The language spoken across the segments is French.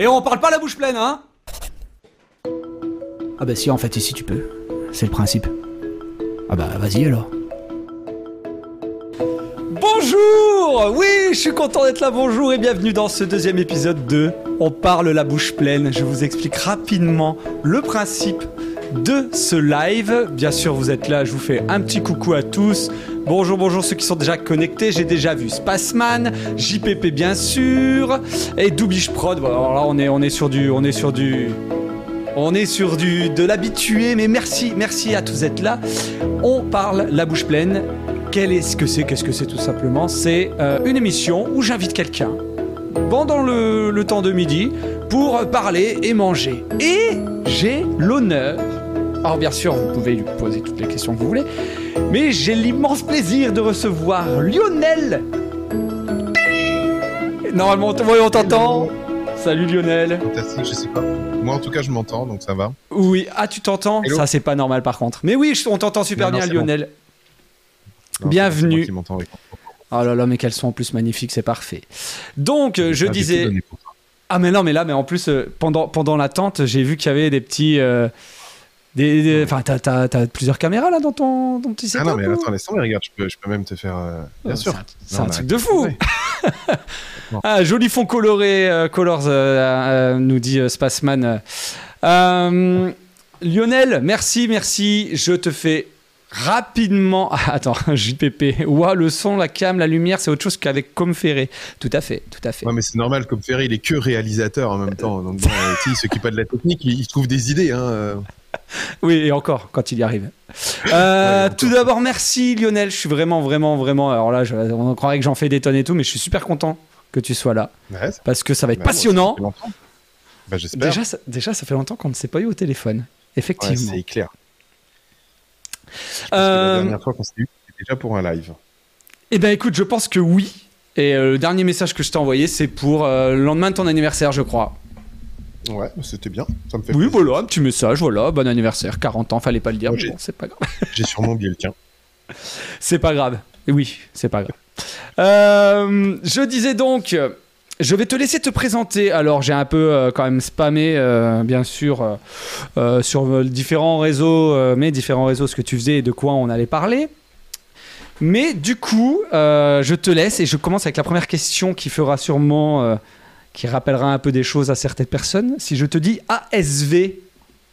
Et on parle pas la bouche pleine, hein Ah bah si, en fait, ici tu peux. C'est le principe. Ah bah vas-y alors. Bonjour Oui, je suis content d'être là, bonjour et bienvenue dans ce deuxième épisode de On parle la bouche pleine. Je vous explique rapidement le principe de ce live. Bien sûr, vous êtes là, je vous fais un petit coucou à tous. Bonjour, bonjour ceux qui sont déjà connectés. J'ai déjà vu Spaceman, JPP bien sûr, et Doubish Prod. Alors là, on est, on est sur du, on est sur du, on est sur du de l'habitué. Mais merci, merci à tous d'être là. On parle la bouche pleine. Quel est ce que c'est Qu'est-ce que c'est tout simplement? C'est euh, une émission où j'invite quelqu'un pendant le, le temps de midi pour parler et manger. Et j'ai l'honneur alors bien sûr, vous pouvez lui poser toutes les questions que vous voulez, mais j'ai l'immense plaisir de recevoir Lionel. Normalement, on t'entend. Salut Lionel. Fantastique, je sais pas. Moi en tout cas, je m'entends, donc ça va. Oui, ah tu t'entends? Ça c'est pas normal par contre. Mais oui, on t'entend super Non, bien Lionel. Bienvenue. moi qui. Oh là là, mais qu'elles sont en plus magnifiques, c'est parfait. Donc, euh, je Ah, tout disais... Ah mais non, mais là, mais en plus, euh, pendant, pendant l'attente, j'ai vu qu'il y avait des petits... euh, des, Enfin, t'as, t'as- t'as plusieurs caméras là dans ton, petit Ah setup non, mais attends, laisse tomber, regarde, je peux, je peux même te faire. euh, Bien Oh, sûr. C'est un, truc de fou. ah, joli fond coloré, euh, Colors, euh, nous dit Spaceman. Lionel, merci, merci. Je te fais rapidement. Ah, attends, JPP. Ouah, le son, la cam, la lumière, c'est autre chose qu'avec Comferré. Tout à fait, tout à fait. Ouais, mais c'est normal, comme Ferry, il est que réalisateur en même temps. Donc, bon, sais, il s'occupe pas de la technique, il, il trouve des idées. Hein. Oui, et encore, quand il y arrive. Euh, Ouais, tout d'abord, merci Lionel. Je suis vraiment, vraiment, vraiment. Alors là, je- on croirait que j'en fais des tonnes et tout, mais je suis super content que tu sois là Ouais, parce que ça va être bah, moi, passionnant. ça. Bah, j'espère. Déjà, ça, déjà, ça fait longtemps qu'on ne s'est pas eu au téléphone. Ouais, Effectivement. c'est clair. Euh, la dernière fois qu'on s'est eu, c'était déjà pour un live. eh ben, écoute, je pense que oui. Et euh, le dernier message que je t'ai envoyé, c'est pour euh, le lendemain de ton anniversaire, je crois. Ouais, c'était bien. Ça me fait Oui, plaisir. voilà, un petit message, voilà, bon anniversaire, 40 ans, fallait pas le dire, mais bon, c'est pas grave. J'ai sûrement oublié le tien. C'est pas grave. Oui, c'est pas grave. Euh, je disais donc, je vais te laisser te présenter. Alors, j'ai un peu euh, quand même spammé, euh, bien sûr, sur différents réseaux, mes différents réseaux, ce que tu faisais et de quoi on allait parler. Mais du coup, je te laisse et je commence avec la première question qui fera sûrement, qui rappellera un peu des choses à certaines personnes. Si je te dis ASV,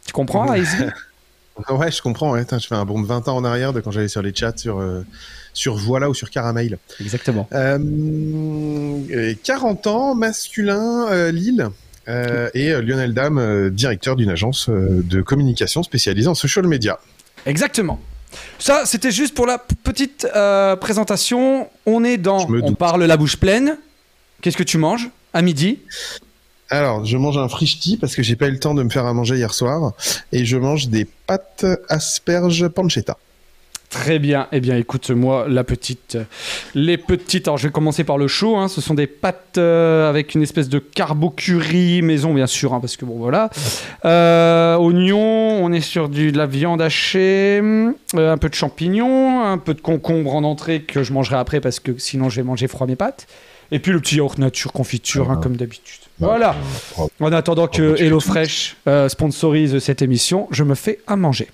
tu comprends ASV Ouais, je comprends. Ouais. Je fais un bond de 20 ans en arrière de quand j'allais sur les chats sur, euh, sur Voilà ou sur Caramel. Exactement. Euh, euh, 40 ans, masculin, euh, Lille. euh, et euh, Lionel Dame, directeur d'une agence de communication spécialisée en social media. Exactement. Ça, c'était juste pour la petite présentation. On est dans, on parle la bouche pleine. Qu'est-ce que tu manges? À midi Alors, je mange un frichti parce que j'ai pas eu le temps de me faire à manger hier soir. Et je mange des pâtes asperges pancetta. Très bien. Eh bien, écoute, moi, la petite, euh, les petites. Alors, je vais commencer par le chaud. hein. Ce sont des pâtes euh, avec une espèce de carbo curry maison, bien sûr, hein, parce que bon, voilà. Euh, oignons. On est sur du, de la viande hachée, euh, un peu de champignons, un peu de concombre en entrée que je mangerai après parce que sinon je vais manger froid mes pâtes. Et puis le petit yaourt nature confiture, hein, Ah. comme d'habitude. Voilà. En attendant que HelloFresh euh, sponsorise cette émission, je me fais à manger.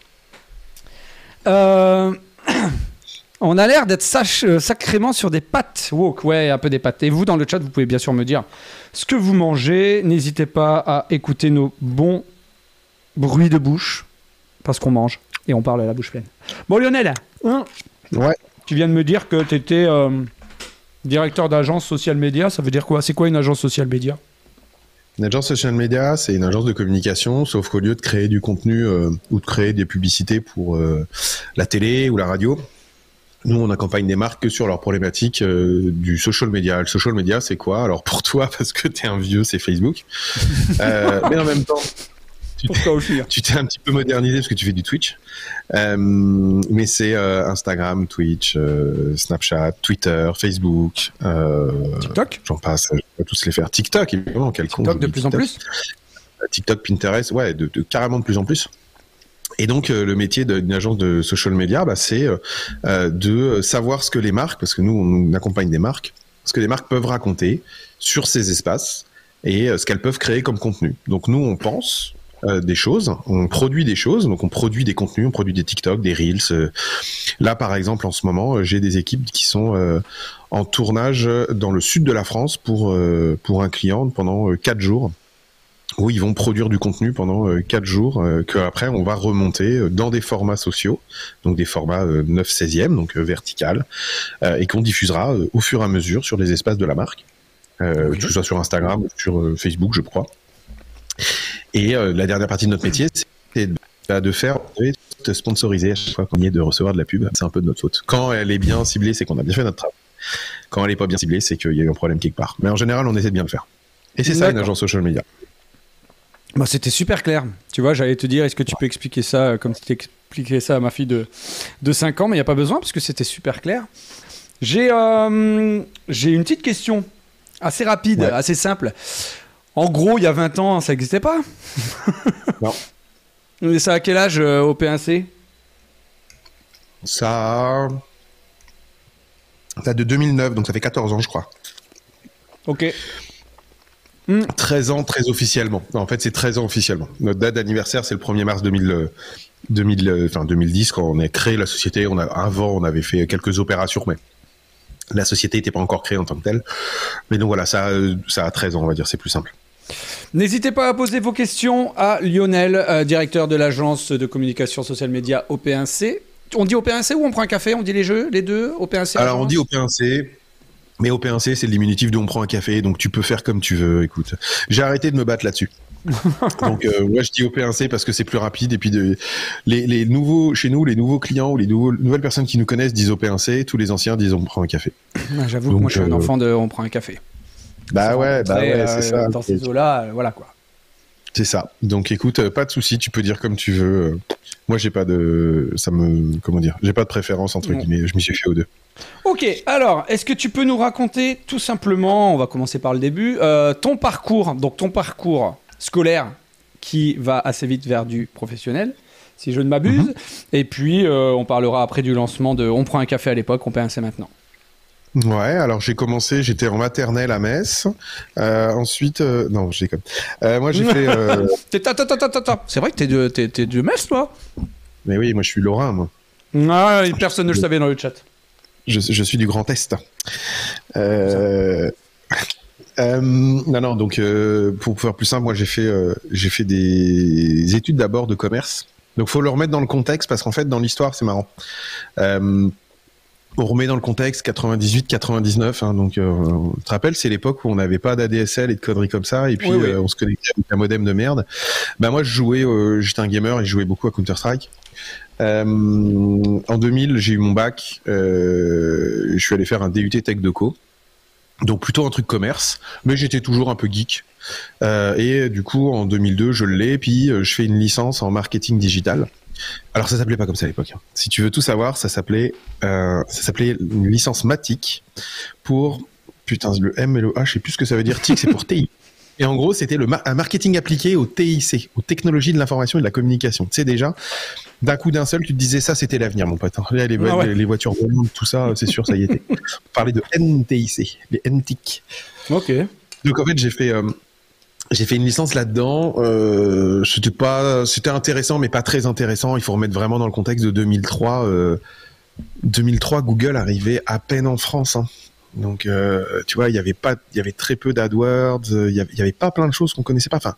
Euh, on a l'air d'être euh, sacrément sur des pâtes woke, ouais, un peu des pâtes. Et vous, dans le chat, vous pouvez bien sûr me dire ce que vous mangez. N'hésitez pas à écouter nos bons bruits de bouche, parce qu'on mange et on parle à la bouche pleine. Bon, Lionel, hein, Ouais. tu viens de me dire que tu étais directeur d'agence social média. Ça veut dire quoi? C'est quoi une agence social média Une agence social media, c'est une agence de communication, sauf qu'au lieu de créer du contenu euh, ou de créer des publicités pour euh, la télé ou la radio, nous on accompagne des marques que sur leurs problématiques euh, du social media. Le social media, c'est quoi? Alors pour toi, parce que t'es un vieux, c'est Facebook. Mais en même temps, Pourquoi aussi tu t'es un petit peu modernisé parce que tu fais du Twitch. Euh, mais c'est euh, Instagram, Twitch, euh, Snapchat, Twitter, Facebook. TikTok? J'en passe, je vais pas tous les faire. TikTok, évidemment, quel con. TikTok de plus en plus? TikTok, Pinterest, ouais, de, de- carrément de plus en plus. Et donc le métier d'une agence de social media, bah, c'est de savoir ce que les marques, parce que nous on accompagne des marques, ce que les marques peuvent raconter sur ces espaces et ce qu'elles peuvent créer comme contenu. Donc nous, on pense des choses, on produit des choses, donc on produit des contenus, on produit des TikTok, des Reels. là, par exemple, en ce moment, j'ai des équipes qui sont en tournage dans le sud de la France pour pour un client pendant quatre jours où ils vont produire du contenu pendant euh, quatre jours euh, qu'après on va remonter euh, dans des formats sociaux, donc des formats 9 16e, donc vertical, et qu'on diffusera au fur et à mesure sur les espaces de la marque, que ce soit sur Instagram ou sur Facebook, je crois. Et la dernière partie de notre métier, c'est de faire sponsoriser à chaque fois qu'on y est de recevoir de la pub. C'est un peu de notre faute. Quand elle est bien ciblée, c'est qu'on a bien fait notre travail. Quand elle est pas bien ciblée, c'est qu'il y a eu un problème quelque part. Mais en général, on essaie de bien le faire. Et c'est ça une agence social media. Bah, c'était super clair. Tu vois, j'allais te dire, est-ce que tu peux expliquer ça comme tu expliquais ça à ma fille de, de 5 ans, mais il n'y a pas besoin parce que c'était super clair. J'ai euh, j'ai une petite question assez rapide, assez simple. En gros, il y a 20 ans, ça n'existait pas Non. Et ça à quel âge euh, au P1C Ça. Ça de 2009, donc ça fait 14 ans, je crois. Ok. 13 hmm. ans très officiellement. En fait, c'est 13 ans officiellement. Notre date d'anniversaire, c'est le 1er mars 2000, 2000, enfin 2010, quand on a créé la société. On a, avant, on avait fait quelques opérations, mais la société n'était pas encore créée en tant que telle. Mais donc voilà, ça, ça a 13 ans, on va dire, c'est plus simple. N'hésitez pas à poser vos questions à Lionel, euh, directeur de l'agence de communication social média OP1C. On dit OP1C ou on prend un café? On dit les jeux, les deux OP1C Alors on dit OP1C. Mais au P1C, c'est le diminutif de on prend un café, donc tu peux faire comme tu veux. Écoute, j'ai arrêté de me battre là-dessus. donc euh, moi je dis au P1C parce que c'est plus rapide et puis de, les, nouveaux chez nous les nouveaux clients ou les nouvelles personnes qui nous connaissent disent au P1C tous les anciens disent on prend un café j'avoue que moi je suis un euh, enfant de on prend un café bah ouais bah ouais c'est ça dans ces eaux là voilà quoi c'est ça. Donc écoute, euh, pas de souci, tu peux dire comme tu veux. Moi, j'ai pas de, ça me, comment dire, j'ai pas de préférence entre guillemets. Je m'y suis fait aux deux. Ok. Alors, est-ce que tu peux nous raconter tout simplement, on va commencer par le début, euh, ton parcours, donc ton parcours scolaire qui va assez vite vers du professionnel, si je ne m'abuse. Mhm. Et puis, euh, on parlera après du lancement de On prend un café à l'époque, on paie un C maintenant. Ouais, alors j'ai commencé, j'étais en maternelle à Metz. Euh, ensuite, euh, non, j'ai comme. Euh, moi, j'ai fait. Euh... C'est vrai que t'es de, t'es, de Metz, toi? Mais oui, moi, je suis lorrain, moi. Ah, personne ne le savait dans le chat. Je, je suis du Grand Est. Euh... non, non, donc pour faire plus simple, moi j'ai fait, j'ai fait des études d'abord de commerce. Donc faut le remettre dans le contexte parce qu'en fait dans l'histoire c'est marrant on remet dans le contexte 98-99, hein, donc euh, tu te rappelles, c'est l'époque où on n'avait pas d'ADSL et de conneries comme ça, et puis euh, on se connectait avec un modem de merde. Bah moi je jouais, euh, j'étais un gamer et je jouais beaucoup à Counter Strike. Euh, en 2000, j'ai eu mon bac, je suis allé faire un DUT Tech de Co. Donc plutôt un truc commerce, mais j'étais toujours un peu geek. et du coup, en 2002, je l'ai, puis je fais une licence en marketing digital. Alors ça s'appelait pas comme ça à l'époque. Hein. Si tu veux tout savoir, ça s'appelait euh, ça s'appelait une licence Matic pour putain le M et le H, je sais plus ce que ça veut dire. TIC c'est pour TI. Et en gros, c'était le un marketing appliqué au TIC, aux technologies de l'information et de la communication. Tu sais déjà, d'un coup d'un seul, tu te disais ça, c'était l'avenir, mon pote. les, ah les, voitures volantes, tout ça, c'est sûr, ça y était. On parlait de NTIC, les NTIC. Ok. Donc en fait, j'ai fait euh, j'ai fait une licence là-dedans. Euh, c'était pas, c'était intéressant, mais pas très intéressant. Il faut remettre vraiment dans le contexte de 2003. Euh, 2003, Google arrivait à peine en France. Hein. Donc, euh, tu vois, il y avait pas, il y avait très peu d'AdWords. Il y, avait, pas plein de choses qu'on connaissait pas. Enfin,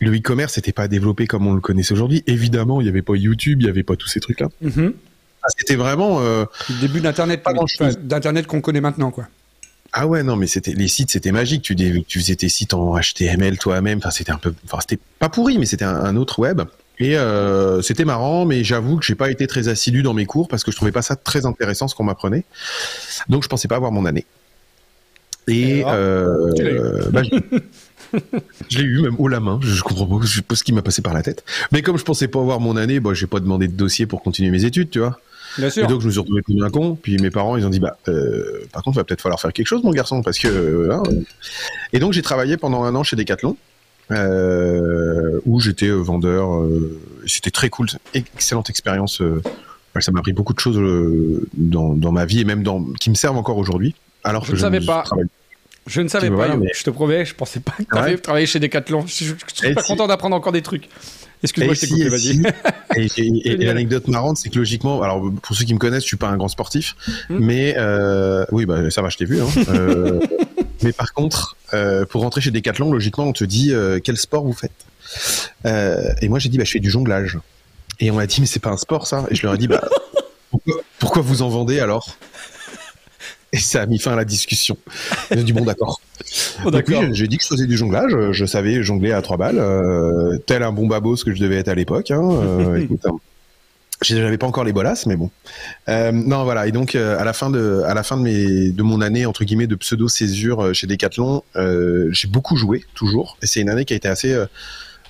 le e-commerce n'était pas développé comme on le connaissait aujourd'hui. Évidemment, il y avait pas YouTube, il y avait pas tous ces trucs-là. Mm-hmm. Ah, c'était vraiment euh, le début d'Internet, d'Internet qu'on connaît maintenant, quoi. Ah ouais, non, mais c'était les sites, c'était magique. Tu, tu faisais tes sites en HTML toi-même. Enfin, c'était un peu, enfin, c'était pas pourri, mais c'était un, autre web. Et euh, c'était marrant, mais j'avoue que j'ai pas été très assidu dans mes cours parce que je trouvais pas ça très intéressant ce qu'on m'apprenait. Donc, je pensais pas avoir mon année. Et, euh, bah, je l'ai eu même haut la main. Je comprends pas, je sais pas ce qui m'a passé par la tête. Mais comme je pensais pas avoir mon année, bah, j'ai pas demandé de dossier pour continuer mes études, tu vois. Et donc je me suis retrouvé comme un con. Puis mes parents ils ont dit bah euh, par contre il va peut-être falloir faire quelque chose mon garçon parce que euh, hein. et donc j'ai travaillé pendant un an chez Decathlon. Euh, où j'étais vendeur. C'était très cool, excellente expérience. ça m'a appris beaucoup de choses dans, ma vie et même dans qui me servent encore aujourd'hui. Alors je ne savais pas. Je ne savais pas, je te promets, je pensais pas que tu avais travaillé chez Decathlon. Je, suis pas content d'apprendre encore des trucs. Excuse-moi, je t'ai coupé, vas-y. Et, l'anecdote marrante, c'est que logiquement, alors pour ceux qui me connaissent, je suis pas un grand sportif, hmm. mais euh, oui, bah, ça va, je t'ai vu. Hein. Euh, mais par contre, euh, pour rentrer chez Decathlon, logiquement, on te dit quel sport vous faites. et moi, j'ai dit, bah, je fais du jonglage. Et on m'a dit, mais c'est pas un sport, ça. Et je leur ai dit, bah, pourquoi vous en vendez alors? et ça a mis fin à la discussion. J'ai dit bon d'accord. Oh, j'ai dit que je faisais du jonglage. Je savais jongler à trois balles, euh, tel un bon babos que je devais être à l'époque. Hein. Euh, hein. J'avais pas encore les bolasses, mais bon. Euh, non, voilà. Et donc, à la fin de, à la fin de mes, de mon année entre guillemets de pseudo césure chez Decathlon, j'ai beaucoup joué toujours. Et c'est une année qui a été assez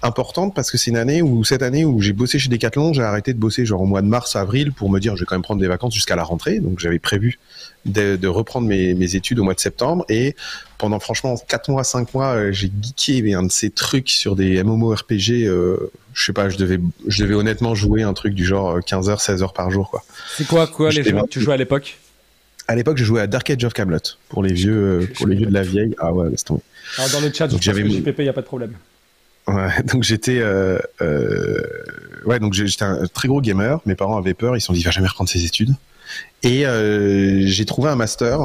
importante parce que c'est une année où cette année où j'ai bossé chez Decathlon, j'ai arrêté de bosser genre au mois de mars avril pour me dire je vais quand même prendre des vacances jusqu'à la rentrée. Donc j'avais prévu de, reprendre mes, études au mois de septembre et pendant franchement 4 mois 5 mois euh, j'ai geeké un de ces trucs sur des MMORPG euh, je sais pas je devais je devais honnêtement jouer un truc du genre 15 h 16 heures par jour quoi. C'est quoi quoi les jeux tu jouais à l'époque? À l'époque, je jouais à Dark Age of Camelot pour les vieux, euh, pour les vieux de la vieille. Ah ouais, laisse tomber. Alors dans le chat, j'avais JPP, il y a pas de problème. Donc j'étais, euh, euh, ouais, donc j'étais un très gros gamer. Mes parents avaient peur, ils se sont dit, il va jamais reprendre ses études. Et euh, j'ai trouvé un master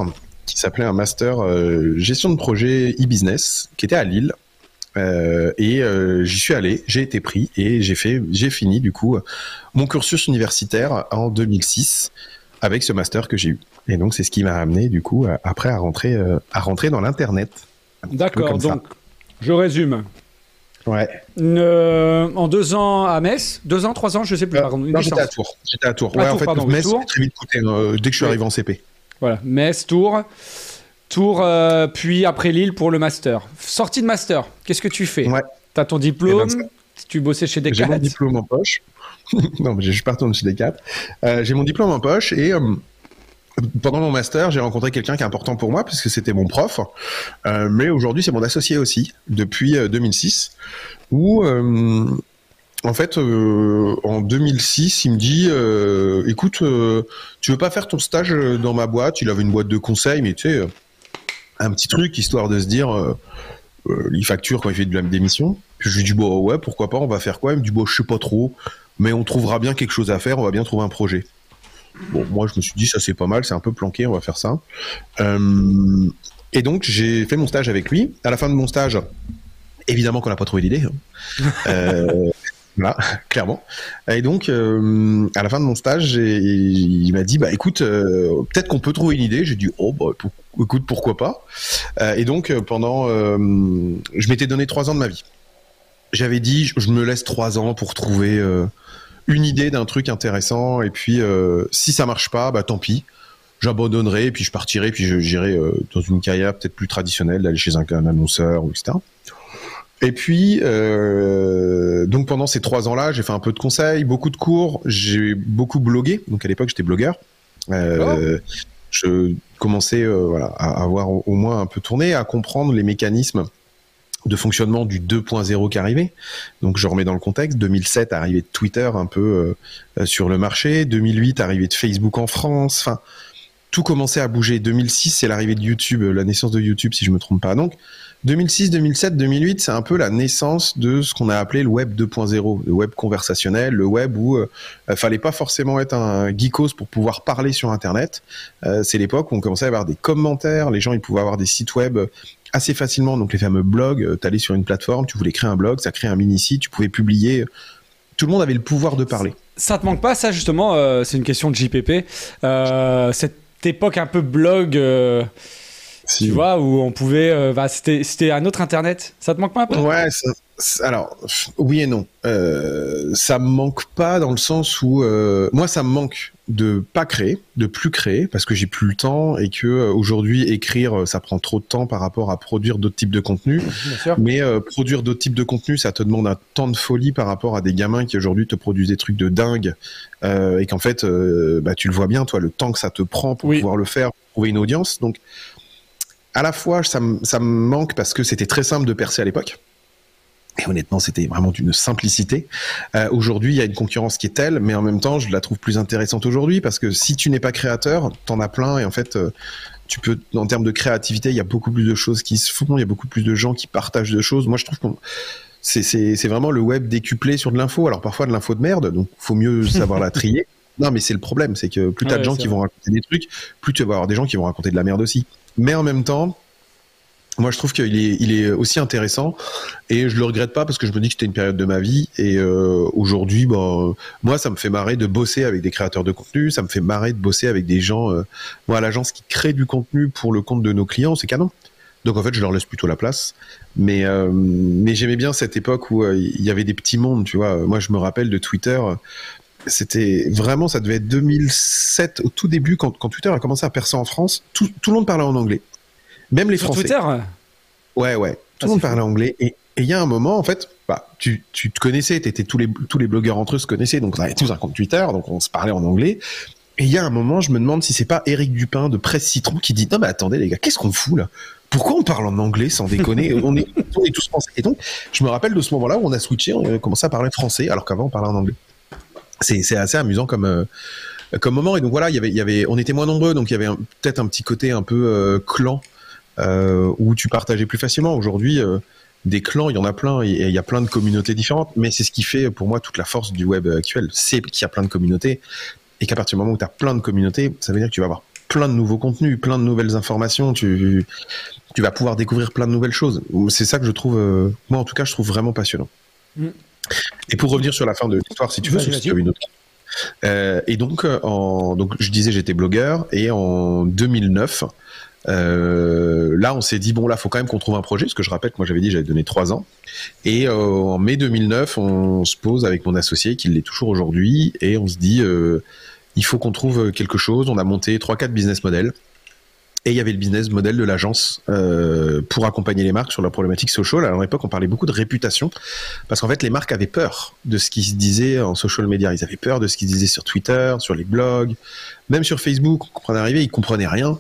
qui s'appelait un master euh, gestion de projet e-business, qui était à Lille. Euh, et j'y suis allé, j'ai été pris et j'ai fait, j'ai fini du coup mon cursus universitaire en 2006 avec ce master que j'ai eu. Et donc c'est ce qui m'a amené du coup après à rentrer, à rentrer dans l'internet. D'accord. Donc je résume. Ouais. Euh, en deux ans à Metz, deux ans, trois ans, je sais plus. Euh, non, j'étais à Tours. J'étais à Tours. ouais, en fait, Metz, très vite coûté euh, dès que je suis arrivé en CP. Voilà, Metz, Tours, Tours, puis après Lille pour le master. Sortie de master, qu'est-ce que tu fais? Ouais. T'as ton diplôme, eh ben, tu bossais chez Decat. J'ai mon diplôme en poche. non, mais je suis pas retourné chez Decat. j'ai mon diplôme en poche et pendant mon master, j'ai rencontré quelqu'un qui est important pour moi puisque c'était mon prof, euh, mais aujourd'hui c'est mon associé aussi depuis 2006. Euh, où euh, en fait en 2006 il me dit écoute tu veux pas faire ton stage dans ma boîte? Il avait une boîte de conseil mais tu sais un petit truc histoire de se dire il facture quand il fait de la démission. Puis je lui dis bon ouais pourquoi pas on va faire quoi? Il me dit bon je sais pas trop mais on trouvera bien quelque chose à faire on va bien trouver un projet. Bon, moi, je me suis dit, ça c'est pas mal, c'est un peu planqué, on va faire ça. Euh, et donc, j'ai fait mon stage avec lui. À la fin de mon stage, évidemment qu'on n'a pas trouvé l'idée. Hein. euh, voilà, clairement. Et donc, euh, à la fin de mon stage, il m'a dit, bah écoute, euh, peut-être qu'on peut trouver une idée. J'ai dit, oh bah écoute, pourquoi pas. Et donc, pendant, je m'étais donné trois ans de ma vie. J'avais dit, je me laisse trois ans pour trouver une idée d'un truc intéressant et puis euh, si ça marche pas, bah tant pis, j'abandonnerai et puis je partirai puis j'irai euh, dans une carrière peut-être plus traditionnelle d'aller chez un, annonceur ou etc. Et puis euh, donc pendant ces trois ans-là, j'ai fait un peu de conseils, beaucoup de cours, j'ai beaucoup blogué. Donc à l'époque j'étais blogueur. Euh, oh. Je commençais voilà à avoir au moins un peu tourné, à comprendre les mécanismes de fonctionnement du 2.0 qui arrivait. Donc je remets dans le contexte, 2007 arrivée de Twitter un peu euh, euh, sur le marché, 2008 arrivée de Facebook en France, enfin tout commençait à bouger. 2006 c'est l'arrivée de YouTube, la naissance de YouTube si je me trompe pas. Donc 2006, 2007, 2008 c'est un peu la naissance de ce qu'on a appelé le web 2.0, le web conversationnel, le web où euh, fallait pas forcément être un geekos pour pouvoir parler sur internet. Euh, c'est l'époque où on commençait à avoir des commentaires, les gens ils pouvaient avoir des sites web assez facilement. Donc les fameux blogs, euh, tu allais sur une plateforme, tu voulais créer un blog, ça crée un mini-site, tu pouvais publier. Tout le monde avait le pouvoir de parler. Ça te manque pas, ça justement euh, C'est une question de JPP. Euh, cette époque un peu blog. Tu vois, où on pouvait. Bah, c'était un autre internet. Ça te manque pas un peu? Ouais, alors, oui et non. ça me manque pas dans le sens où. moi, ça me manque de pas créer, de plus créer parce que j'ai plus le temps et que euh, aujourd'hui écrire euh, ça prend trop de temps par rapport à produire d'autres types de contenus. Mais euh, produire d'autres types de contenus, ça te demande un temps de folie par rapport à des gamins qui aujourd'hui te produisent des trucs de dingue et qu'en fait bah tu le vois bien toi le temps que ça te prend pour pouvoir le faire, pour trouver une audience. Donc à la fois ça, ça me manque parce que c'était très simple de percer à l'époque. Et honnêtement, c'était vraiment d'une simplicité. Euh, aujourd'hui, il y a une concurrence qui est telle, mais en même temps, je la trouve plus intéressante aujourd'hui parce que si tu n'es pas créateur, t'en as plein et en fait, euh, tu peux, en termes de créativité, il y a beaucoup plus de choses qui se font, il y a beaucoup plus de gens qui partagent de choses. Moi, je trouve qu'on c'est vraiment le web décuplé sur de l'info. Alors parfois de l'info de merde, donc faut mieux savoir la trier. Non, mais c'est le problème, c'est que plus t'as de gens qui vont raconter des trucs, plus tu vas avoir des gens qui vont raconter de la merde aussi. Mais en même temps, moi je trouve qu'il est, aussi intéressant et je le regrette pas parce que je me dis que c'était une période de ma vie et euh, aujourd'hui, bon, moi ça me fait marrer de bosser avec des créateurs de contenu, ça me fait marrer de bosser avec des gens, euh, moi l'agence qui crée du contenu pour le compte de nos clients, c'est canon. Donc en fait, je leur laisse plutôt la place. Mais euh, mais j'aimais bien cette époque où il y avait des petits mondes, tu vois. Moi, je me rappelle de Twitter. C'était vraiment, ça devait être 2007 au tout début quand, quand Twitter a commencé à percer en France. Tout, tout le monde parlait en anglais, même les Sur Français. Twitter Ouais, ouais. Tout le monde parlait anglais. Et il y a un moment, en fait, bah, tu, tu te connaissais, t'étais tous les tous les blogueurs entre eux se connaissaient, donc on avait tous un compte Twitter, donc on se parlait en anglais. Et il y a un moment, je me demande si c'est pas Eric Dupin de Presse Citron qui dit non mais attendez les gars, qu'est-ce qu'on fout là? Pourquoi on parle en anglais sans déconner? On, est, on est tous français. Et donc, je me rappelle de ce moment-là où on a switché, on a commencé à parler français alors qu'avant on parlait en anglais. C'est assez amusant comme euh, comme moment. Et donc voilà, il y avait il y avait on était moins nombreux, donc il y avait peut-être un petit côté un peu euh, clan où tu partageais plus facilement. Aujourd'hui. euh, des clans, il y en a plein, et il y a plein de communautés différentes, mais c'est ce qui fait pour moi toute la force du web actuel, c'est qu'il y a plein de communautés, et qu'à partir du moment où tu as plein de communautés, ça veut dire que tu vas avoir plein de nouveaux contenus, plein de nouvelles informations, tu, tu vas pouvoir découvrir plein de nouvelles choses. C'est ça que je trouve, euh, moi en tout cas, je trouve vraiment passionnant. Mm. Et pour revenir sur la fin de l'histoire, si tu veux, as une autre. Euh, et donc, euh, en, donc, je disais, j'étais blogueur, et en 2009, euh, là, on s'est dit bon, là, faut quand même qu'on trouve un projet, parce que je rappelle que moi, j'avais dit, j'avais donné trois ans. Et euh, en mai 2009, on se pose avec mon associé, qui l'est toujours aujourd'hui, et on se dit, euh, il faut qu'on trouve quelque chose. On a monté trois, quatre business models. Et il y avait le business model de l'agence pour accompagner les marques sur la problématique social. Alors à l'époque, on parlait beaucoup de réputation parce qu'en fait, les marques avaient peur de ce qui se disait en social media. Ils avaient peur de ce qui se disait sur Twitter, sur les blogs, même sur Facebook. On est arrivé, ils comprenaient rien.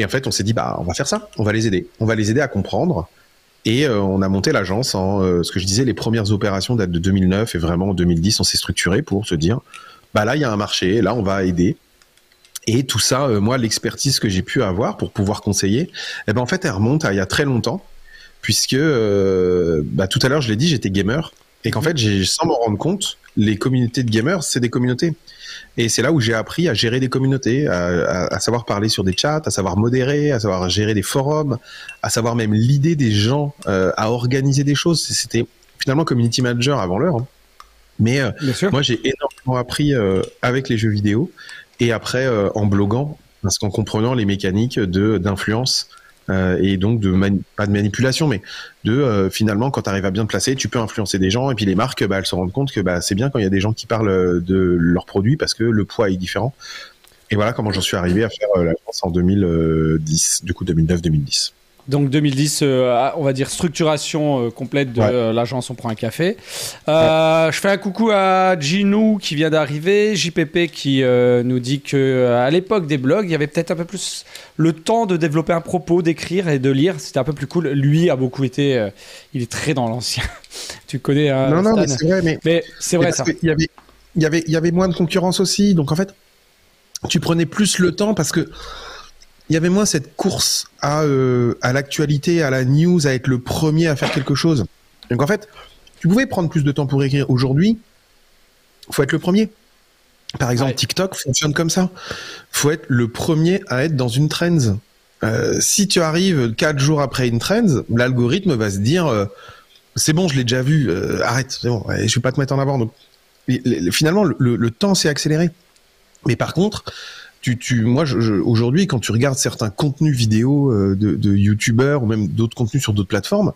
Et en fait, on s'est dit, bah, on va faire ça. On va les aider. On va les aider à comprendre. Et euh, on a monté l'agence en euh, ce que je disais, les premières opérations datent de 2009 et vraiment en 2010, on s'est structuré pour se dire, bah là, il y a un marché, là, on va aider. Et tout ça, euh, moi, l'expertise que j'ai pu avoir pour pouvoir conseiller, eh ben en fait, elle remonte à il y a très longtemps, puisque bah, tout à l'heure, je l'ai dit, j'étais gamer, et qu'en fait, j'ai sans m'en rendre compte, les communautés de gamers, c'est des communautés. Et c'est là où j'ai appris à gérer des communautés, à, à- à savoir parler sur des chats, à savoir modérer, à savoir gérer des forums, à savoir même l'idée des gens euh, à organiser des choses. C'était finalement community manager avant l'heure. hein. Mais euh, moi, j'ai énormément appris euh, avec les jeux vidéo et après en bloguant, parce qu'en comprenant les mécaniques de d'influence euh, et donc de pas de manipulation, mais de euh, finalement quand tu arrives à bien te placer, tu peux influencer des gens et puis les marques, bah, elles se rendent compte que bah, c'est bien quand il y a des gens qui parlent euh, de leurs produits parce que le poids est différent. Et voilà comment j'en suis arrivé à faire la France en 2010, du coup 2009-2010. Donc 2010, euh, on va dire structuration euh, complète de Ouais. euh, l'agence On prend un café. Je fais un coucou à Ginou qui vient d'arriver, JPP qui nous dit que à l'époque des blogs, il y avait peut-être un peu plus le temps de développer un propos, d'écrire et de lire. C'était un peu plus cool. Lui a beaucoup été, il est très dans l'ancien. tu connais hein, non, non, mais c'est vrai, mais Mais c'est vrai ça. que Il y avait, il y avait, il y avait moins de concurrence aussi. Donc en fait, tu prenais plus le temps parce que il y avait moins cette course à, euh, à l'actualité, à la news, à être le premier à faire quelque chose. Donc en fait, tu pouvais prendre plus de temps pour écrire. Aujourd'hui, faut être le premier. Par exemple, Ouais. TikTok fonctionne comme ça. Faut être le premier à être dans une trend. Euh, si tu arrives quatre jours après une trend, l'algorithme va se dire euh, c'est bon, je l'ai déjà vu, euh, arrête, c'est bon, ouais, je vais pas te mettre en avant. Donc, finalement, le, le- le temps s'est accéléré. Mais par contre, tu, tu, moi, je, je- aujourd'hui, quand tu regardes certains contenus vidéo euh, de, de youtubeurs ou même d'autres contenus sur d'autres plateformes,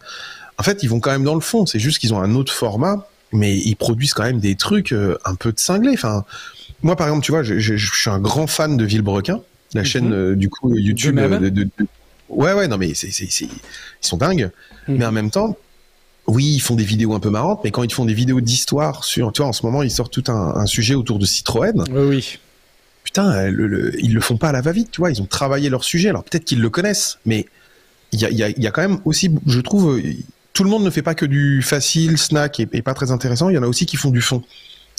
en fait, ils vont quand même dans le fond. C'est juste qu'ils ont un autre format, mais ils produisent quand même des trucs euh, un peu de cinglés. Enfin, moi, par exemple, tu vois, je, je- je suis un grand fan de Villebrequin, la Mhm. chaîne euh, du coup YouTube. euh, de, de- de- Ouais, ouais, non, mais c'est- ils sont dingues. Mhm. Mais en même temps, oui, ils font des vidéos un peu marrantes, mais quand ils font des vidéos d'histoire sur, tu vois, en ce moment, ils sortent tout un, un sujet autour de Citroën. Oui, oui. Putain, euh, le, le- ils le font pas à la va-vite, tu vois. Ils ont travaillé leur sujet. Alors peut-être qu'ils le connaissent, mais il y a, quand même aussi, je trouve, euh, tout le monde ne fait pas que du facile, snack et, pas très intéressant. Il y en a aussi qui font du fond.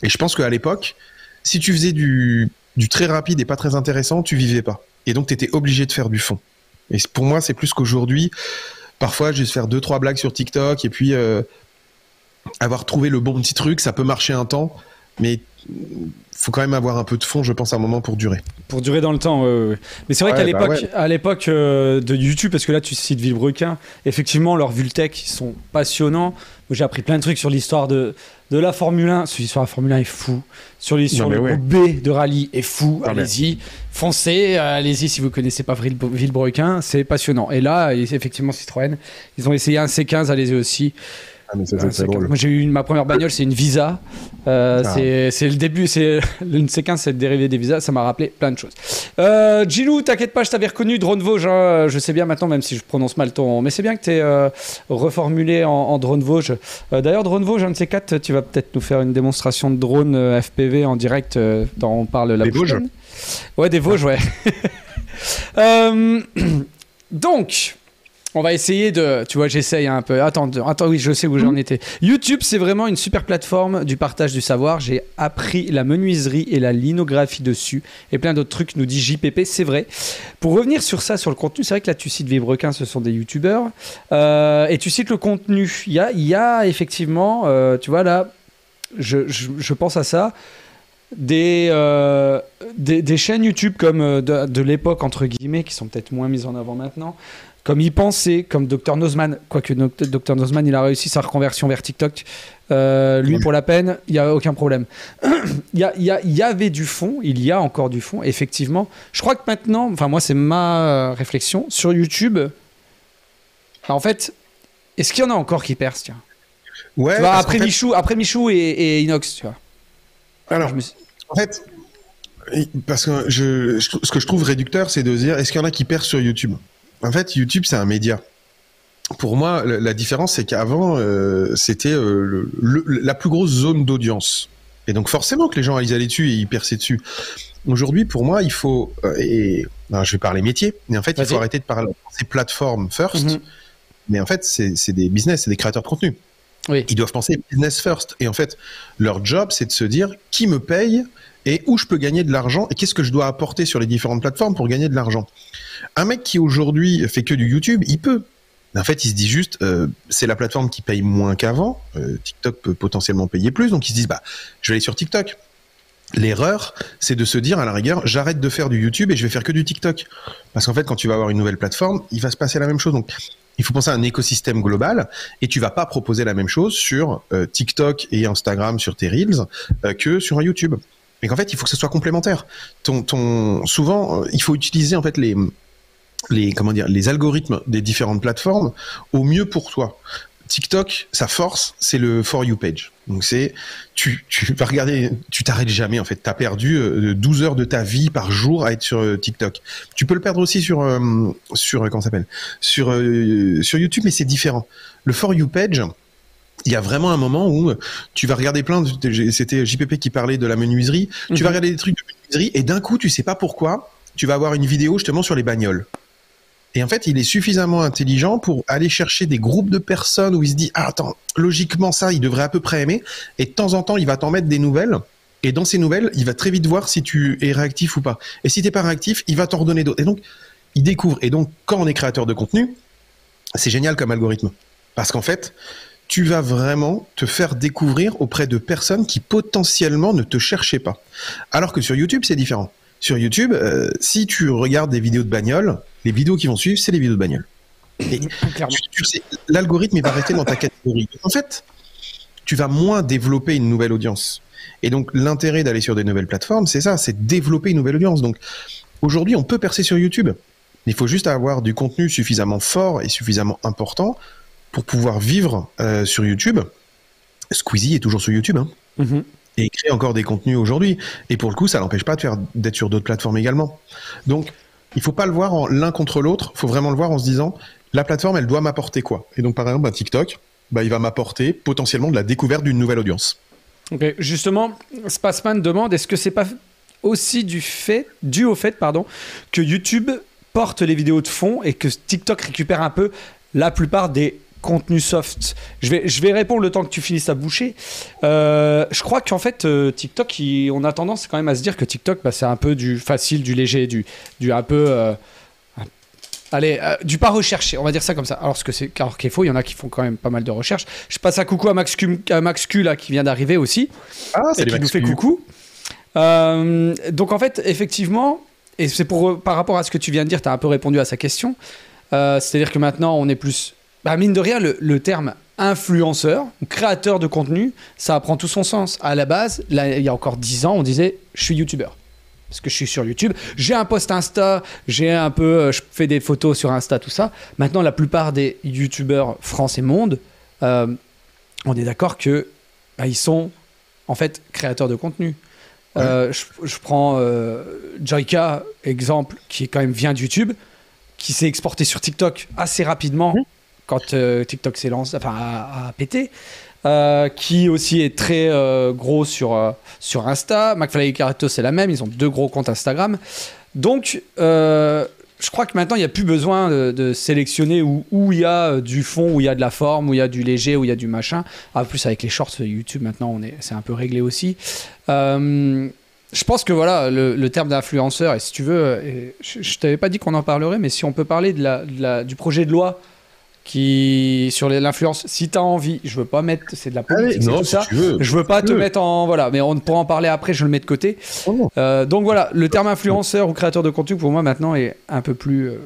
Et je pense qu'à l'époque, si tu faisais du, du très rapide et pas très intéressant, tu vivais pas. Et donc, tu étais obligé de faire du fond. Et pour moi, c'est plus qu'aujourd'hui. Parfois, je vais faire deux, trois blagues sur TikTok et puis euh, avoir trouvé le bon petit truc, ça peut marcher un temps, mais faut quand même avoir un peu de fond, je pense, à un moment pour durer. Pour durer dans le temps, oui. Mais c'est vrai qu'à bah l'époque, à l'époque euh, de YouTube, parce que là tu cites Villebrequin, effectivement leurs Vultech ils sont passionnants. J'ai appris plein de trucs sur l'histoire de, de la Formule 1. Celui sur la Formule 1 est fou. Sur, les, sur le B de rallye est fou. Allez-y, foncez. Allez-y si vous connaissez pas Villebrequin, c'est passionnant. Et là, effectivement, Citroën, ils ont essayé un C15, allez-y aussi. Ah, Moi, j'ai eu ma première bagnole, c'est une Visa. Euh, ah. C'est le début, c'est une séquence, c'est le dérivé des visas. Ça m'a rappelé plein de choses. Euh, Gilou, t'inquiète pas, je t'avais reconnu. Drone Vosges, hein, je sais bien maintenant, même si je prononce mal ton. Mais c'est bien que tu euh, reformulé en, Drone Vosges. Euh, d'ailleurs, Drone Vosges, un de ces quatre, tu vas peut-être nous faire une démonstration de drone FPV en direct dans On parle la Des Vosges Ouais, des Vosges, ouais. donc. On va essayer de. Tu vois, j'essaye un peu. Attends, attends, oui, je sais où j'en mhm. étais. YouTube, c'est vraiment une super plateforme du partage du savoir. J'ai appris la menuiserie et la linographie dessus et plein d'autres trucs, nous dit JPP. C'est vrai. Pour revenir sur ça, sur le contenu, c'est vrai que là, tu cites Vibrequin, ce sont des YouTubeurs. Euh, et tu cites le contenu. Il y a, il y a effectivement, euh, tu vois, là, je, je, pense à ça. Des, euh, des, des, chaînes YouTube comme de, de l'époque, entre guillemets, qui sont peut-être moins mises en avant maintenant, comme il pensait, comme Dr Nozman, quoique Dr Nozman, il a réussi sa reconversion vers TikTok. Euh, lui, pour la peine, il n'y a aucun problème. Il y, y, avait du fond, il y a encore du fond, effectivement. Je crois que maintenant, enfin moi c'est ma réflexion, sur YouTube, en fait, est-ce qu'il y en a encore qui percent tiens? Ouais. après, Michou, après Michou et, Inox, tu vois. Alors, en fait, parce que je, ce que je trouve réducteur, c'est de dire est-ce qu'il y en a qui percent sur YouTube? En fait, YouTube, c'est un média. Pour moi, la différence, c'est qu'avant, euh, c'était euh, la plus grosse zone d'audience. Et donc, forcément que les gens, ils allaient dessus et ils perçaient dessus. Aujourd'hui, pour moi, il faut, euh, et je vais parler métier, mais en fait, il faut arrêter de parler ces plateformes first. Mhm. Mais en fait, c'est des business, c'est des créateurs de contenu. Ils doivent penser business first. Et en fait, leur job, c'est de se dire qui me paye et où je peux gagner de l'argent et qu'est-ce que je dois apporter sur les différentes plateformes pour gagner de l'argent. Un mec qui aujourd'hui fait que du YouTube, il peut. En fait, il se dit juste, euh, c'est la plateforme qui paye moins qu'avant. Euh, TikTok peut potentiellement payer plus, donc il se dit, bah, je vais aller sur TikTok. L'erreur, c'est de se dire à la rigueur, j'arrête de faire du YouTube et je vais faire que du TikTok. Parce qu'en fait, quand tu vas avoir une nouvelle plateforme, il va se passer la même chose. Donc, il faut penser à un écosystème global et tu vas pas proposer la même chose sur euh, TikTok et Instagram sur tes reels que sur un YouTube mais qu'en fait, il faut que ce soit complémentaire. Souvent, il faut utiliser en fait les, comment dire, les algorithmes des différentes plateformes au mieux pour toi. TikTok, sa force, c'est le For You page. Donc c'est, tu, tu vas regarder, tu t'arrêtes jamais en fait. Tu as perdu 12 euh, heures de ta vie par jour à être sur euh, TikTok. Tu peux le perdre aussi sur, euh, sur s'appelle, sur, sur YouTube, mais c'est différent. Le For You page, il y a vraiment un moment où tu vas regarder plein de, c'était JPP qui parlait de la menuiserie, tu vas mhm. regarder des trucs de menuiserie et d'un coup, tu sais pas pourquoi, tu vas avoir une vidéo justement sur les bagnoles. Et en fait, il est suffisamment intelligent pour aller chercher des groupes de personnes où il se dit, ah, attends, logiquement, ça, il devrait à peu près aimer. Et de temps en temps, il va t'en mettre des nouvelles. Et dans ces nouvelles, il va très vite voir si tu es réactif ou pas. Et si t'es pas réactif, il va t'en redonner d'autres. Et donc, il découvre. Et donc, quand on est créateur de contenu, c'est génial comme algorithme. Parce qu'en fait, tu vas vraiment te faire découvrir auprès de personnes qui potentiellement ne te cherchaient pas. Alors que sur YouTube, c'est différent. Sur YouTube, euh, si tu regardes des vidéos de bagnole, les vidéos qui vont suivre, c'est les vidéos de bagnole. Et l'algorithme va rester dans ta catégorie. En fait, tu vas moins développer une nouvelle audience. Et donc, l'intérêt d'aller sur des nouvelles plateformes, c'est ça, c'est développer une nouvelle audience. Donc, aujourd'hui, on peut percer sur YouTube. Il faut juste avoir du contenu suffisamment fort et suffisamment important pour pouvoir vivre euh, sur YouTube. Squeezie est toujours sur YouTube. Hein. Mm-hmm. Et crée encore des contenus aujourd'hui. Et pour le coup, ça n'empêche pas d'être sur d'autres plateformes également. Donc, il faut pas le voir en l'un contre l'autre. Il faut vraiment le voir en se disant, la plateforme, elle doit m'apporter quoi? Et donc, par exemple, bah, TikTok, bah, il va m'apporter potentiellement de la découverte d'une nouvelle audience. Ok, justement, Spaceman demande, est-ce que c'est pas aussi du fait, dû au fait, pardon, que YouTube porte les vidéos de fond et que TikTok récupère un peu la plupart des contenu soft. Je vais, je vais répondre le temps que tu finisses ta bouchée. Euh, je crois qu'en fait, euh, TikTok, on a tendance quand même à se dire que TikTok, bah, c'est un peu du facile, du léger, du, du un peu. Euh, allez, du pas recherché, on va dire ça comme ça. Alors, ce que c'est, alors qu'il faux, il y en a qui font quand même pas mal de recherches. Je passe un coucou à Max Q, à Max Q là, qui vient d'arriver aussi. Ah, c'est qui nous fait coucou. donc, en fait, effectivement, et c'est pour par rapport à ce que tu viens de dire, tu as un peu répondu à sa question. C'est-à-dire que maintenant, on est plus bah, mine de rien, le, terme influenceur, créateur de contenu, ça prend tout son sens. À la base, là, il y a encore 10 ans, on disait je suis youtubeur. Parce que je suis sur YouTube, j'ai un post Insta, j'ai un peu, euh, je fais des photos sur Insta, tout ça. Maintenant, la plupart des youtubeurs France et monde, euh, on est d'accord que bah, ils sont en fait créateurs de contenu. Euh, je, prends Joyka, exemple, qui quand même vient de YouTube, qui s'est exporté sur TikTok assez rapidement. Mmh quand euh, TikTok s'est lancé, enfin, a, pété. Euh, qui aussi est très euh, gros sur, sur Insta. McFly et Carito, c'est la même, ils ont deux gros comptes Instagram. Donc, je crois que maintenant, il n'y a plus besoin de, sélectionner où, il y a du fond, où il y a de la forme, où il y a du léger, où il y a du machin. En plus, avec les shorts YouTube, maintenant, c'est un peu réglé aussi. je pense que voilà, le, terme d'influenceur, et si tu veux, je, ne t'avais pas dit qu'on en parlerait, mais si on peut parler du projet de loi qui sur l'influence si tu as envie je veux pas mettre c'est de la politique non, tout ça. je veux pas te mettre en voilà. Mais on pourra en parler après je le mets de côté. Oh euh, donc voilà le terme influenceur ou créateur de contenu pour moi maintenant est un peu plus euh,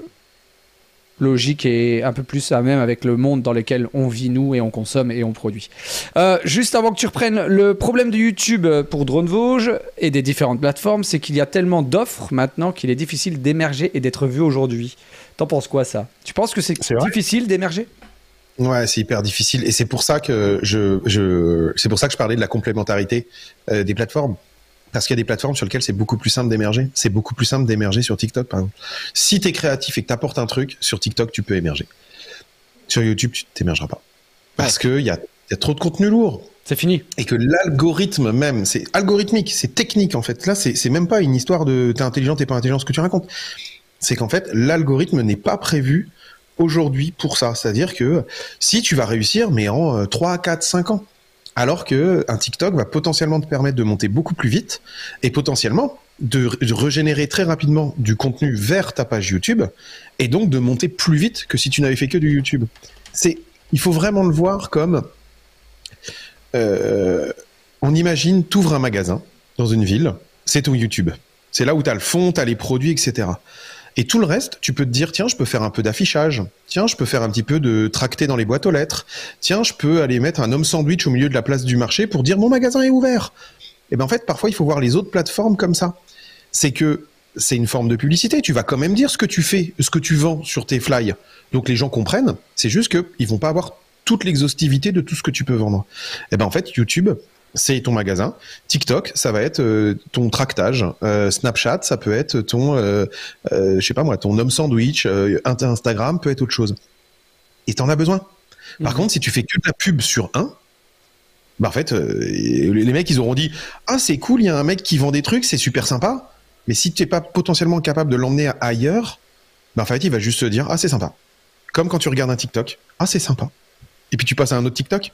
logique et un peu plus à même avec le monde dans lequel on vit nous et on consomme et on produit. Euh, juste avant que tu reprennes, le problème de YouTube pour Drone Vosges et des différentes plateformes, c'est qu'il y a tellement d'offres maintenant qu'il est difficile d'émerger et d'être vu aujourd'hui. T'en penses quoi ça? Tu penses que c'est difficile d'émerger? Ouais, c'est hyper difficile et c'est pour ça que je, je c'est pour ça que je parlais de la complémentarité euh, des plateformes. Parce qu'il y a des plateformes sur lesquelles c'est beaucoup plus simple d'émerger. C'est beaucoup plus simple d'émerger sur TikTok, par exemple. Si tu es créatif et que tu apportes un truc, sur TikTok, tu peux émerger. Sur YouTube, tu t'émergeras pas. Parce que qu'il y a, y a trop de contenu lourd. C'est fini. Et que l'algorithme même, c'est algorithmique, c'est technique en fait. Là, c'est même pas une histoire de t'es intelligent, t'es pas intelligent, ce que tu racontes c'est qu'en fait, l'algorithme n'est pas prévu aujourd'hui pour ça. C'est-à-dire que si tu vas réussir, mais en 3, 4, 5 ans, alors que un TikTok va potentiellement te permettre de monter beaucoup plus vite et potentiellement de, régénérer très rapidement du contenu vers ta page YouTube et donc de monter plus vite que si tu n'avais fait que du YouTube. C'est, il faut vraiment le voir comme euh, on imagine, t'ouvres un magasin dans une ville, c'est ton YouTube. C'est là où tu as le fond, tu as les produits, etc. Et tout le reste, tu peux te dire, tiens, je peux faire un peu d'affichage. Tiens, je peux faire un petit peu de tracté dans les boîtes aux lettres. Tiens, je peux aller mettre un homme sandwich au milieu de la place du marché pour dire mon magasin est ouvert. Et ben en fait, parfois, il faut voir les autres plateformes comme ça. C'est que c'est une forme de publicité. Tu vas quand même dire ce que tu fais, ce que tu vends sur tes flyers. Donc les gens comprennent. C'est juste qu'ils vont pas avoir toute l'exhaustivité de tout ce que tu peux vendre. Et ben en fait, YouTube, c'est ton magasin. TikTok, ça va être euh, ton tractage. Euh, Snapchat, ça peut être ton, euh, je sais pas moi, ton homme sandwich. Instagram peut être autre chose. Et t'en as besoin. Par mhm. contre, si tu fais que de la pub sur un, bah en fait, les mecs ils auront dit ah c'est cool, il y a un mec qui vend des trucs, c'est super sympa. Mais si tu n'es pas potentiellement capable de l'emmener ailleurs, bah en fait il va juste se dire ah c'est sympa. Comme quand tu regardes un TikTok, ah c'est sympa. Et puis tu passes à un autre TikTok,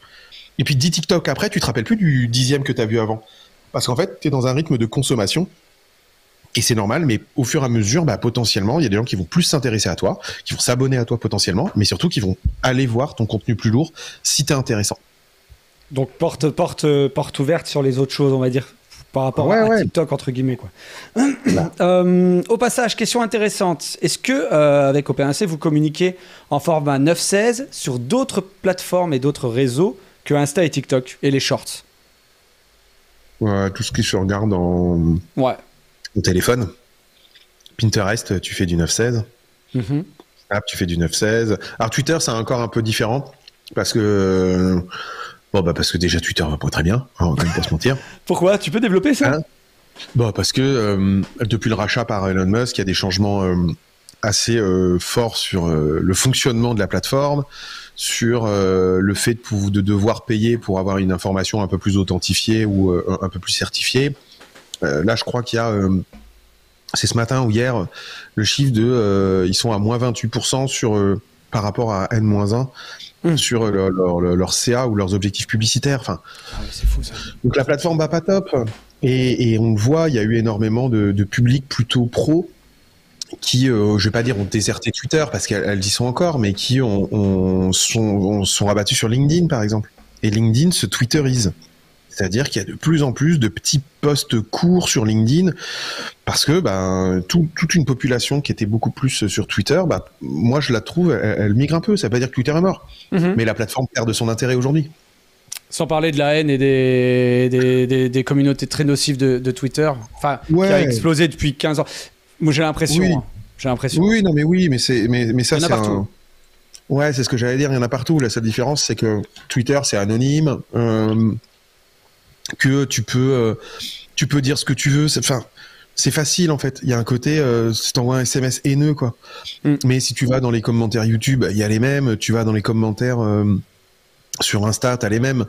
et puis 10 TikTok après, tu te rappelles plus du dixième que tu as vu avant. Parce qu'en fait, tu es dans un rythme de consommation. Et c'est normal, mais au fur et à mesure, bah, potentiellement, il y a des gens qui vont plus s'intéresser à toi, qui vont s'abonner à toi potentiellement, mais surtout qui vont aller voir ton contenu plus lourd si tu es intéressant. Donc porte, porte, porte ouverte sur les autres choses, on va dire, par rapport à TikTok, entre guillemets. Quoi. Euh, au passage, question intéressante. Est-ce que, euh, avec OP1C, vous communiquez en format 9.16 sur d'autres plateformes et d'autres réseaux que Insta et TikTok et les shorts. Ouais, tout ce qui se regarde en ouais. au téléphone. Pinterest, tu fais du 9-16. Mm-hmm. tu fais du 9-16. Alors Twitter, c'est encore un peu différent parce que bon bah parce que déjà Twitter va pas très bien, hein, on va pas se mentir. Pourquoi? Tu peux développer ça? Hein? Bon, parce que euh, depuis le rachat par Elon Musk, il y a des changements euh, assez euh, forts sur le fonctionnement de la plateforme sur euh, le fait de, de, devoir payer pour avoir une information un peu plus authentifiée ou euh, un peu plus certifiée. Euh, là, je crois qu'il y a, c'est ce matin ou hier, le chiffre de, ils sont à moins 28% sur par rapport à N-1 hmm. sur leur, leur, CA ou leurs objectifs publicitaires. Enfin, ah c'est fou ça. Donc la plateforme va pas top. Et, et on le voit, il y a eu énormément de, de publics plutôt pro qui, euh, je vais pas dire ont déserté Twitter parce qu'elles y sont encore, mais qui ont, ont sont, sont rabattus sur LinkedIn par exemple. Et LinkedIn se twitterise. C'est-à-dire qu'il y a de plus en plus de petits posts courts sur LinkedIn parce que ben, toute une population qui était beaucoup plus sur Twitter, bah, moi je la trouve, elle, migre un peu. Ça veut pas dire que Twitter est mort, mhm. mais la plateforme perd de son intérêt aujourd'hui. Sans parler de la haine et des, des, communautés très nocives de, Twitter, enfin, qui a explosé depuis 15 ans. Moi j'ai l'impression. Oui. Hein. j'ai l'impression. Oui, non, mais oui, mais, c'est, mais, mais ça c'est un... Ouais, c'est ce que j'allais dire, il y en a partout. La seule différence, c'est que Twitter, c'est anonyme. Euh, que tu peux, euh, tu peux dire ce que tu veux. Enfin, c'est facile en fait. Il y a un côté, euh, si t'envoies un SMS haineux quoi. Mm. Mais si tu vas dans les commentaires YouTube, il y a les mêmes. Tu vas dans les commentaires euh, sur Insta, t'as les mêmes.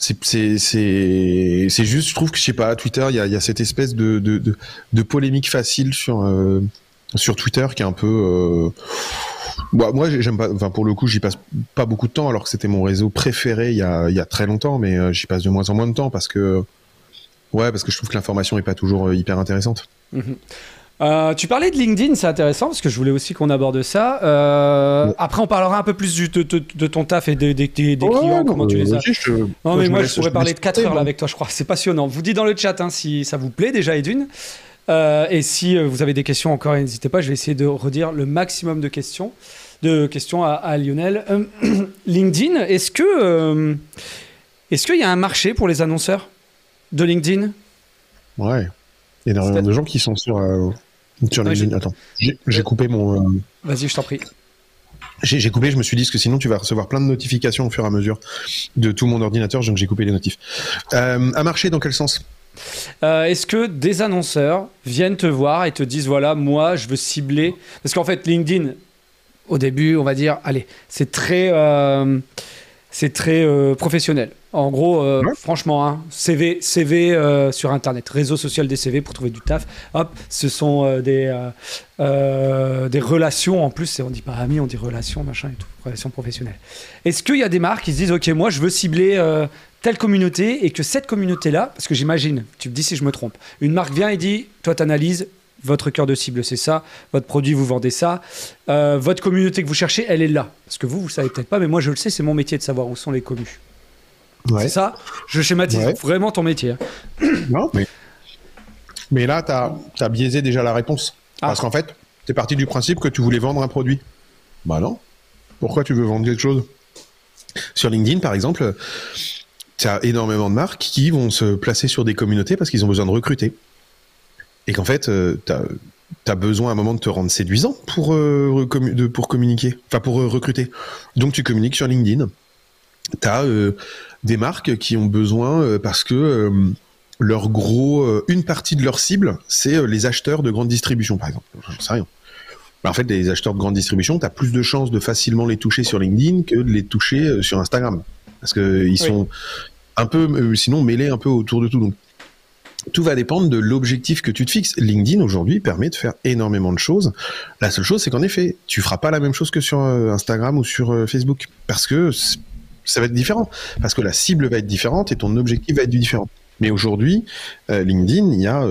C'est juste, je trouve que je sais pas, Twitter, il y a, cette espèce de polémique facile sur euh, sur Twitter qui est un peu euh, bah, moi, j'aime pas. Enfin, pour le coup, j'y passe pas beaucoup de temps, alors que c'était mon réseau préféré il y a, y a très longtemps, mais euh, j'y passe de moins en moins de temps parce que, ouais, parce que je trouve que l'information est pas toujours hyper intéressante. Mhm. Euh, tu parlais de LinkedIn, c'est intéressant parce que je voulais aussi qu'on aborde ça. Euh, Après, on parlera un peu plus du, de, de, ton taf et des, des clients, comment tu les as. non, mais moi, je, pourrais parler de 4 heures là, avec toi, je crois. C'est passionnant. Vous dites dans le chat hein, si ça vous plaît déjà, Edwin. Euh, et si euh, vous avez des questions encore, n'hésitez pas, je vais essayer de redire le maximum de questions, de questions à, Lionel. LinkedIn, est-ce que est-ce qu'il y a un marché pour les annonceurs de LinkedIn? Ouais, il y a énormément de gens qui sont sur, sur. Attends, j'ai coupé mon. Vas-y, je t'en prie. J'ai coupé, je me suis dit que sinon tu vas recevoir plein de notifications au fur et à mesure de tout mon ordinateur, donc j'ai coupé les notifs. un marché dans quel sens? Euh, est-ce que des annonceurs viennent te voir et te disent voilà, moi, je veux cibler? Parce qu'en fait, LinkedIn, au début, on va dire, allez, c'est très, euh, c'est très euh, professionnel. En gros, franchement, hein, CV, CV sur Internet, réseau social des CV pour trouver du taf. Hop, ce sont des, des relations en plus. On dit pas amis, on dit relations, machin et tout, relations professionnelles. Est-ce qu'il y a des marques qui se disent ok, moi, je veux cibler telle communauté et que cette communauté-là, parce que j'imagine, tu me dis si je me trompe, une marque vient et dit, toi tu analyses, votre cœur de cible c'est ça, votre produit vous vendez ça, euh, votre communauté que vous cherchez, elle est là. Parce que vous, vous savez peut-être pas, mais moi je le sais, c'est mon métier de savoir où sont les communes. C'est ça? Je schématise vraiment ton métier. Hein. Non, mais, mais là, tu as, biaisé déjà la réponse. Ah. Parce qu'en fait, tu es parti du principe que tu voulais vendre un produit. Bah non. Pourquoi tu veux vendre quelque chose? Sur LinkedIn, par exemple, tu as énormément de marques qui vont se placer sur des communautés parce qu'ils ont besoin de recruter. Et qu'en fait, euh, tu as, besoin à un moment de te rendre séduisant pour, euh, pour communiquer, enfin pour euh, recruter. Donc tu communiques sur LinkedIn. Tu as des marques qui ont besoin parce que leur gros, une partie de leur cible, c'est les acheteurs de grande distribution, par exemple. J'en sais rien. en fait, les acheteurs de grande distribution, tu as plus de chances de facilement les toucher sur LinkedIn que de les toucher sur Instagram. Parce que ils sont, un peu, euh, sinon mêlé un peu autour de tout. Donc, tout va dépendre de l'objectif que tu te fixes. LinkedIn aujourd'hui permet de faire énormément de choses. La seule chose, c'est qu'en effet, tu feras pas la même chose que sur euh, Instagram ou sur euh, Facebook, parce que ça va être différent, parce que la cible va être différente et ton objectif va être différent. Mais aujourd'hui, LinkedIn, il y a,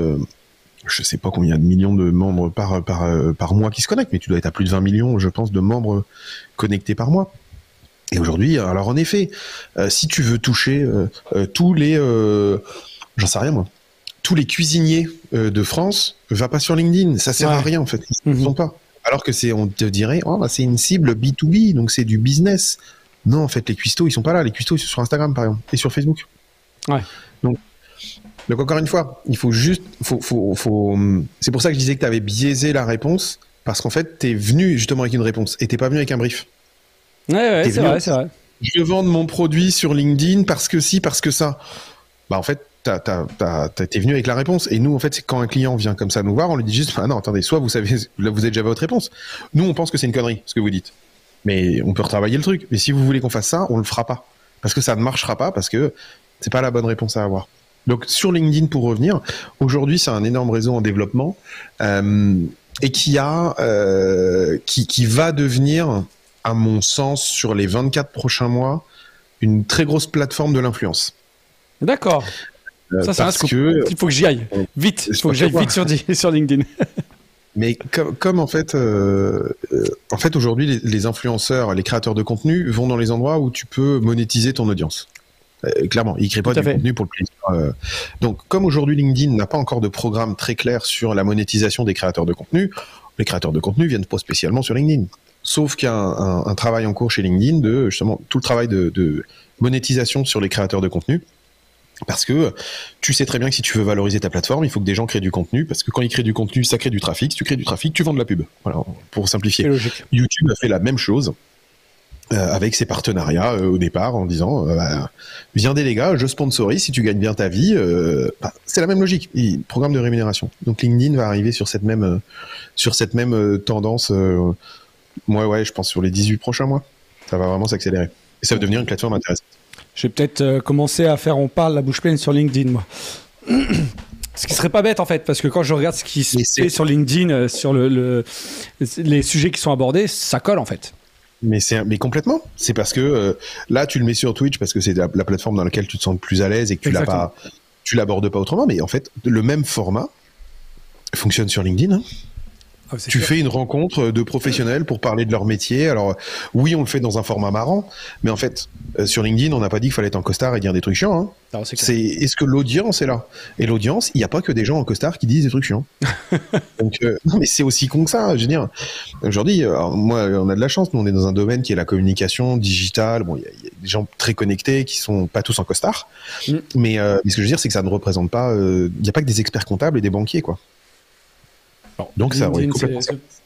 je sais pas combien de millions de membres par mois qui se connectent, mais tu dois être à plus de 20 millions, je pense, de membres connectés par mois. Et aujourd'hui, alors en effet, euh, si tu veux toucher euh, euh, tous les, j'en sais rien moi, tous les cuisiniers de France, va pas sur LinkedIn, ça sert à rien en fait, ils ne mhm. sont pas. Alors que c'est, on te dirait, oh, bah, c'est une cible B2B, donc c'est du business. Non, en fait, les cuistots, ils sont pas là. Les cuistots, ils sont sur Instagram, par exemple, et sur Facebook. Ouais. Donc, donc encore une fois, il faut juste, faut, faut, faut... c'est pour ça que je disais que tu avais biaisé la réponse, parce qu'en fait, tu es venu justement avec une réponse, et t'es pas venu avec un brief. Ouais, ouais, c'est vrai, c'est vrai. Je veux vendre mon produit sur LinkedIn parce que si, parce que ça. Bah, en fait, t'es venu avec la réponse. Et nous, en fait, c'est quand un client vient comme ça nous voir, on lui dit juste, ah non, attendez, soit vous savez, là, vous avez déjà votre réponse. Nous, on pense que c'est une connerie, ce que vous dites. Mais on peut retravailler le truc. Mais si vous voulez qu'on fasse ça, on le fera pas. Parce que ça ne marchera pas, parce que c'est pas la bonne réponse à avoir. Donc, sur LinkedIn, pour revenir, aujourd'hui, c'est un énorme réseau en développement, euh, et qui a, euh, qui, qui va devenir à mon sens, sur les 24 prochains mois, une très grosse plateforme de l'influence. D'accord. Euh, ça, c'est un parce scoop. que Il faut que j'y aille. Vite. Il faut que j'aille vite sur, sur LinkedIn. Mais comme, comme en fait, euh, euh, en fait aujourd'hui, les, les influenceurs, les créateurs de contenu vont dans les endroits où tu peux monétiser ton audience. Euh, clairement, ils créent pas du fait. contenu pour le plaisir. euh. donc, comme aujourd'hui LinkedIn n'a pas encore de programme très clair sur la monétisation des créateurs de contenu, les créateurs de contenu viennent pas spécialement sur LinkedIn. Sauf qu'il y a un, un- un travail en cours chez LinkedIn de justement tout le travail de, de monétisation sur les créateurs de contenu. Parce que tu sais très bien que si tu veux valoriser ta plateforme, il faut que des gens créent du contenu. Parce que quand ils créent du contenu, ça crée du trafic. Si tu crées du trafic, tu vends de la pub. Voilà, pour simplifier. Logique. YouTube a fait la même chose euh, avec ses partenariats euh, au départ en disant euh, bah, viendez les gars, je sponsorise si tu gagnes bien ta vie. bah, c'est la même logique, programme de rémunération. Donc LinkedIn va arriver sur cette même sur cette même tendance. Moi ouais, je pense sur les 18 prochains mois, ça va vraiment s'accélérer. Et ça va devenir une plateforme intéressante. Je vais peut-être euh, commencer à faire on parle la bouche pleine sur LinkedIn, moi. Ce qui serait pas bête en fait, parce que quand je regarde ce qui se fait sur LinkedIn, euh, sur le, le- les sujets qui sont abordés, ça colle en fait. Mais c'est mais complètement. C'est parce que euh, là tu le mets sur Twitch parce que c'est la, la plateforme dans laquelle tu te sens le plus à l'aise et que tu l'as pas, tu l'abordes pas autrement. Mais en fait, le même format fonctionne sur LinkedIn. hein. Ah, Tu fais une rencontre de professionnels pour parler de leur métier. Alors oui, on le fait dans un format marrant, mais en fait, euh, sur LinkedIn, on n'a pas dit qu'il fallait être en costard et dire des trucs chiants. hein. C'est est-ce que l'audience est là? Et l'audience, il n'y a pas que des gens en costard qui disent des trucs chiants. Donc euh, non, mais c'est aussi con que ça. Je veux dire, aujourd'hui, euh, moi, on a de la chance. Nous, on est dans un domaine qui est la communication digitale. Bon, il y, a- il y a des gens très connectés qui sont pas tous en costard. Mm. Mais, euh, mais ce que je veux dire, c'est que ça ne représente pas. euh, Il n'y a pas que des experts comptables et des banquiers, quoi. Donc ça, LinkedIn, complètement.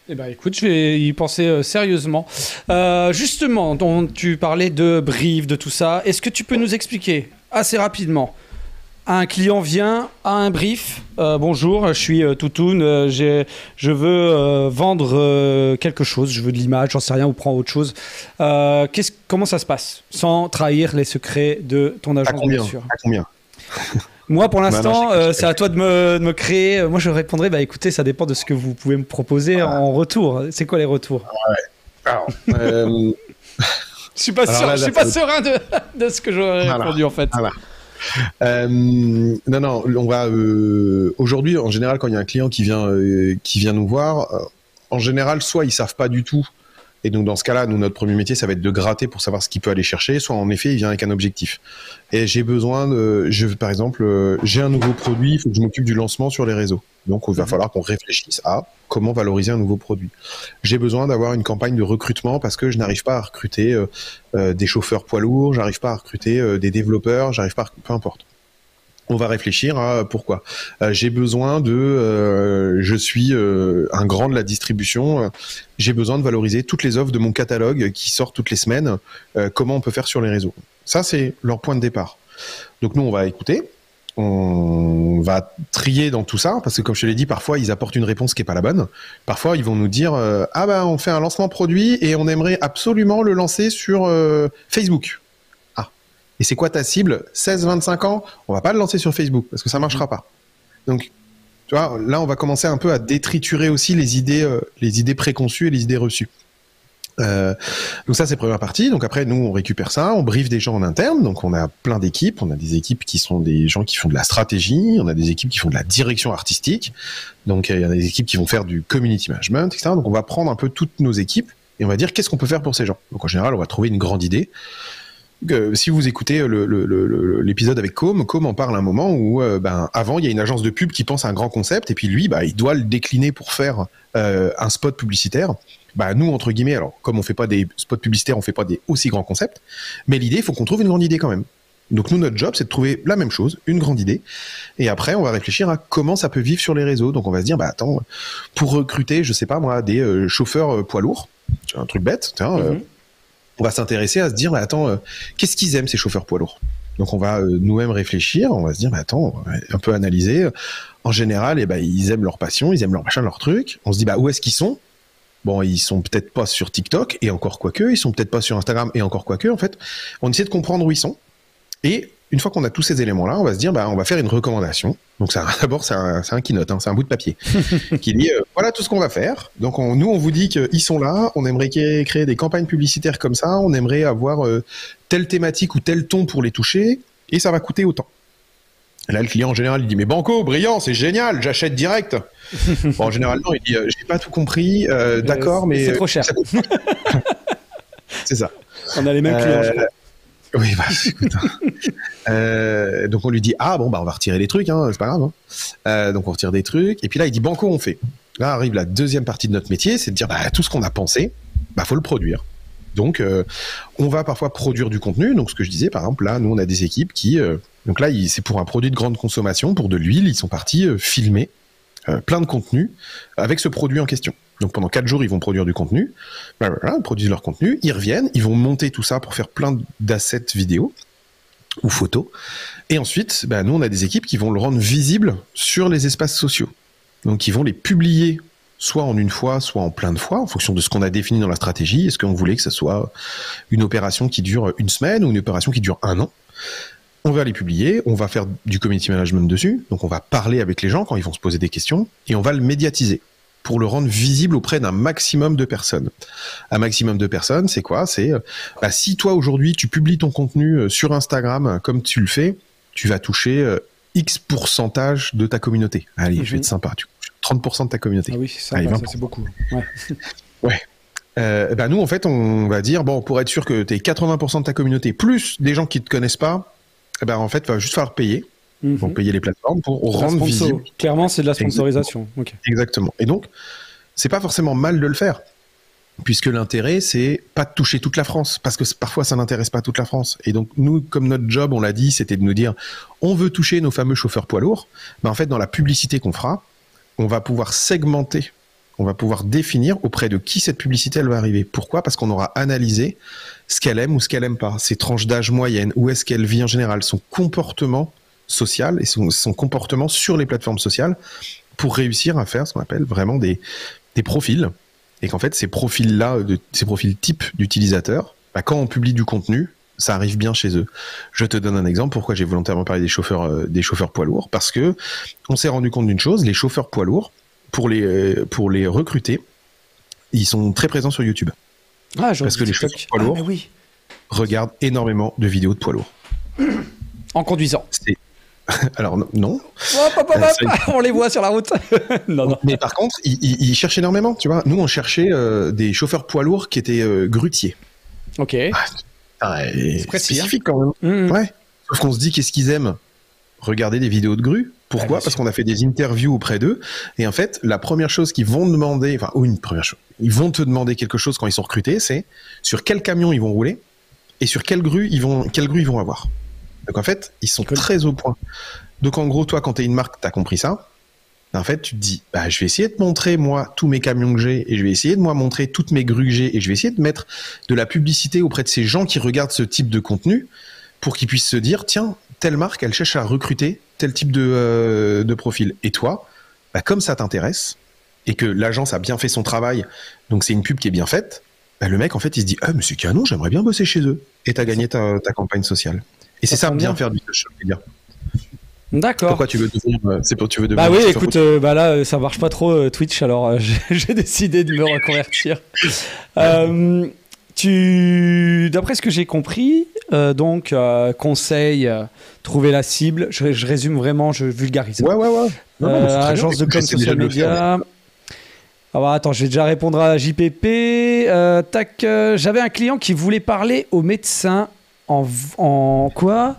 Eh ben, écoute, je vais y penser euh, sérieusement. Euh, justement, dont tu parlais de brief, de tout ça. Est-ce que tu peux nous expliquer assez rapidement? Un client vient à un brief. euh, bonjour, je suis euh, Toutoun. euh, je veux vendre quelque chose. Je veux de l'image, j'en sais rien, ou prends autre chose. Comment ça se passe? Sans trahir les secrets de ton À combien? bien sûr. À combien? Moi, pour non, l'instant, euh, c'est à toi de me, de me créer. Moi, je répondrai, bah écoutez, ça dépend de ce que vous pouvez me proposer en retour. C'est quoi les retours Alors, euh, Je suis pas Alors sûr, là, je suis pas serein de, de ce que j'aurais Voilà. répondu en fait. Voilà. Euh, non, non, on va euh, aujourd'hui, en général, quand il y a un client qui vient, euh, qui vient nous voir, euh, en général, soit ils savent pas du tout, et donc dans ce cas-là, nous notre premier métier, ça va être de gratter pour savoir ce qu'il peut aller chercher, soit en effet, il vient avec un objectif. Et j'ai besoin de, je, par exemple, euh, j'ai un nouveau produit, il faut que je m'occupe du lancement sur les réseaux. Donc, il va Mhm. falloir qu'on réfléchisse à comment valoriser un nouveau produit. J'ai besoin d'avoir une campagne de recrutement parce que je n'arrive pas à recruter euh, euh, des chauffeurs poids lourds, j'arrive pas à recruter euh, des développeurs, j'arrive pas, à- peu importe. On va réfléchir à pourquoi. Euh, j'ai besoin de, euh, je suis euh, un grand de la distribution, j'ai besoin de valoriser toutes les offres de mon catalogue qui sortent toutes les semaines. comment on peut faire sur les réseaux? Ça, c'est leur point de départ. Donc nous, on va écouter, on va trier dans tout ça parce que comme je te l'ai dit, parfois ils apportent une réponse qui est pas la bonne. Parfois, ils vont nous dire ah ben on fait un lancement produit et on aimerait absolument le lancer sur Facebook. Et c'est quoi ta cible? 16-25 ans? On va pas le lancer sur Facebook parce que ça marchera pas. Donc tu vois, là on va commencer un peu à détriturer aussi les idées, euh, les idées préconçues et les idées reçues. Euh, donc ça c'est première partie. Donc après nous on récupère ça, on briefe des gens en interne. Donc on a plein d'équipes. On a des équipes qui sont des gens qui font de la stratégie. On a des équipes qui font de la direction artistique. Donc il y a des équipes qui vont faire du community management, etc. Donc on va prendre un peu toutes nos équipes et on va dire qu'est-ce qu'on peut faire pour ces gens. Donc en général on va trouver une grande idée. Que, si vous écoutez l'épisode avec Com, Com en parle à un moment où, euh, ben, avant, il y a une agence de pub qui pense à un grand concept et puis lui, bah, il doit le décliner pour faire euh, un spot publicitaire. Bah, nous, entre guillemets, alors, comme on fait pas des spots publicitaires, on fait pas des aussi grands concepts, mais l'idée, il faut qu'on trouve une grande idée quand même. Donc nous, notre job, c'est de trouver la même chose, une grande idée, et après, on va réfléchir à comment ça peut vivre sur les réseaux. Donc on va se dire, bah attends, pour recruter, je sais pas moi, des euh, chauffeurs euh, poids lourds, un truc bête, tiens, euh, Mhm. On va s'intéresser à se dire, bah, attends, euh, qu'est-ce qu'ils aiment ces chauffeurs poids lourds? Donc on va euh, nous-mêmes réfléchir, on va se dire, bah, attends, un peu analyser. En général, eh ben, ils aiment leur passion, ils aiment leur machin, leur truc. On se dit, bah, où est-ce qu'ils sont? Bon, ils sont peut-être pas sur TikTok, et encore quoique, ils sont peut-être pas sur Instagram, et encore quoique, en fait. On essaie de comprendre où ils sont. Et une fois qu'on a tous ces éléments-là, on va se dire, bah, on va faire une recommandation. Donc, ça, d'abord, c'est un, c'est un keynote, hein, c'est un bout de papier qui dit, euh, voilà tout ce qu'on va faire. Donc, on, nous, on vous dit qu'ils sont là, on aimerait créer, des campagnes publicitaires comme ça, on aimerait avoir euh, telle thématique ou tel ton pour les toucher, et ça va coûter autant. Là, le client, en général, il dit, mais Banco, brillant, c'est génial, j'achète direct. bon, en général, non, il dit, euh, j'ai pas tout compris, euh, d'accord, mais... C'est trop cher. c'est ça. On a les mêmes clients. Euh. Oui, bah, écoute, hein. Euh, donc on lui dit ah bon bah on va retirer les trucs, hein, c'est pas grave. hein. Euh, donc on retire des trucs et puis là il dit banco on fait? Là arrive la deuxième partie de notre métier, c'est de dire bah tout ce qu'on a pensé, bah faut le produire. Donc euh, on va parfois produire du contenu. Donc ce que je disais par exemple là nous on a des équipes qui euh, donc là c'est pour un produit de grande consommation pour de l'huile ils sont partis filmer euh, plein de contenu avec ce produit en question. Donc pendant quatre jours, ils vont produire du contenu. Voilà, ils produisent leur contenu, ils reviennent, ils vont monter tout ça pour faire plein d'assets vidéo ou photos. Et ensuite, bah, nous, on a des équipes qui vont le rendre visible sur les espaces sociaux. Donc ils vont les publier soit en une fois, soit en plein de fois, en fonction de ce qu'on a défini dans la stratégie. Est-ce qu'on voulait que ce soit une opération qui dure une semaine ou une opération qui dure un an? On va les publier, on va faire du community management dessus, donc on va parler avec les gens quand ils vont se poser des questions, et on va le médiatiser pour le rendre visible auprès d'un maximum de personnes. Un maximum de personnes, c'est quoi? C'est euh, bah, si toi aujourd'hui tu publies ton contenu euh, sur Instagram comme tu le fais, tu vas toucher euh, X pourcentage de ta communauté. Allez, je vais Mhm. être sympa, tu touches 30% de ta communauté. Ah oui, c'est Allez, sympa, 20%. ça, c'est beaucoup. Ouais. Euh, bah nous en fait on va dire bon pour être sûr que tu 80% de ta communauté plus des gens qui te connaissent pas, eh ben en fait va juste falloir payer, Mhm. donc payer les plateformes pour rendre visible Clairement, c'est de la sponsorisation. Exactement. Et donc, c'est pas forcément mal de le faire, puisque l'intérêt, c'est pas de toucher toute la France, parce que parfois, ça n'intéresse pas toute la France. Et donc, nous, comme notre job, on l'a dit, c'était de nous dire, on veut toucher nos fameux chauffeurs poids lourds. Mais en fait, dans la publicité qu'on fera, on va pouvoir segmenter, on va pouvoir définir auprès de qui cette publicité, elle va arriver. Pourquoi? Parce qu'on aura analysé ce qu'elle aime ou ce qu'elle aime pas, ses tranches d'âge moyennes, où est-ce qu'elle vit en général, son comportement social et son, comportement sur les plateformes sociales pour réussir à faire ce qu'on appelle vraiment des, des profils. Et qu'en fait, ces profils-là, ces profils type d'utilisateurs, bah, quand on publie du contenu, ça arrive bien chez eux. Je te donne un exemple. Pourquoi j'ai volontairement parlé des chauffeurs, euh, des chauffeurs poids lourds Parce que on s'est rendu compte d'une chose les chauffeurs poids lourds, pour les, euh, pour les recruter, ils sont très présents sur YouTube. Ah, Parce que les chauffeurs poids Ah, lourds- oui. Regardent énormément de vidéos de poids lourds. En conduisant. Alors non, non. Hop, hop, hop, Euh, on les voit sur la route. non, non. Mais par contre, ils, ils- ils cherchent énormément. Tu vois, nous on cherchait euh, des chauffeurs poids lourds qui étaient euh, grutiers. Ok. Ah, C'est précis, spécifique quand même. Mhm. Ouais. Sauf qu'on se dit qu'est-ce qu'ils aiment? Regarder des vidéos de grues. Pourquoi Parce qu'on a fait des interviews auprès d'eux. Et en fait, la première chose qu'ils vont demander, enfin, ou une première chose, ils vont te demander quelque chose quand ils sont recrutés, c'est sur quel camion ils vont rouler et sur quelle grue ils vont, quelle grue ils vont avoir. Donc en fait, ils sont Cool. très au point. Donc en gros, toi, quand t'es une marque, t'as compris ça. En fait, tu te dis, bah, je vais essayer de montrer, moi, tous mes camions que j'ai, et je vais essayer de, moi, montrer toutes mes grues que j'ai, et je vais essayer de mettre de la publicité auprès de ces gens qui regardent ce type de contenu, pour qu'ils puissent se dire, tiens, telle marque, elle cherche à recruter tel type de, euh, de profil. Et toi, bah, comme ça t'intéresse, et que l'agence a bien fait son travail, donc c'est une pub qui est bien faite, bah, le mec, en fait, il se dit, ah, mais c'est canon, j'aimerais bien bosser chez eux. Et t'as gagné ta, ta campagne sociale. Et c'est Ça bien bien. faire du social media. D'accord. Pourquoi tu veux devenir, euh, c'est pour tu veux devenir Bah oui, écoute, euh, bah là, ça marche pas trop euh, Twitch, alors j'ai j'ai décidé de me reconvertir. Euh, tu, d'après ce que j'ai compris, euh, donc euh, conseil, euh, trouver la cible. Je, je résume vraiment, je vulgarise. Ouais, ouais, ouais. Non, non, bien. agence de com social media. Ah bah, attends, je vais déjà répondre à JPP. Tac, j'avais un client qui voulait parler au médecin en, en quoi?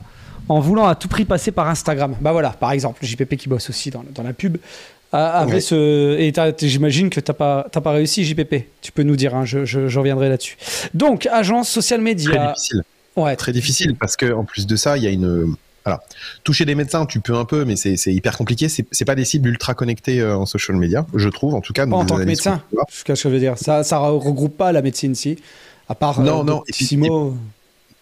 En voulant à tout prix passer par Instagram. Bah voilà, par exemple, JPP qui bosse aussi dans, dans la pub. Avait Ouais. ce et j'imagine que t'as pas t'as pas réussi JPP. Tu peux nous dire, hein, je, je, je reviendrai là-dessus. Donc agence social Très media. difficile. Ouais, Très difficile parce que en plus de ça, il y a une. Alors, toucher des médecins, tu peux un peu, mais c'est hyper compliqué. C'est c'est pas des cibles ultra connectées euh, en social media, je trouve, en tout cas. Pas en tant que médecin. voir. ce que je veux dire. Ça ça regroupe pas la médecine si. À part Non, euh, non, et puis- Doctissimo.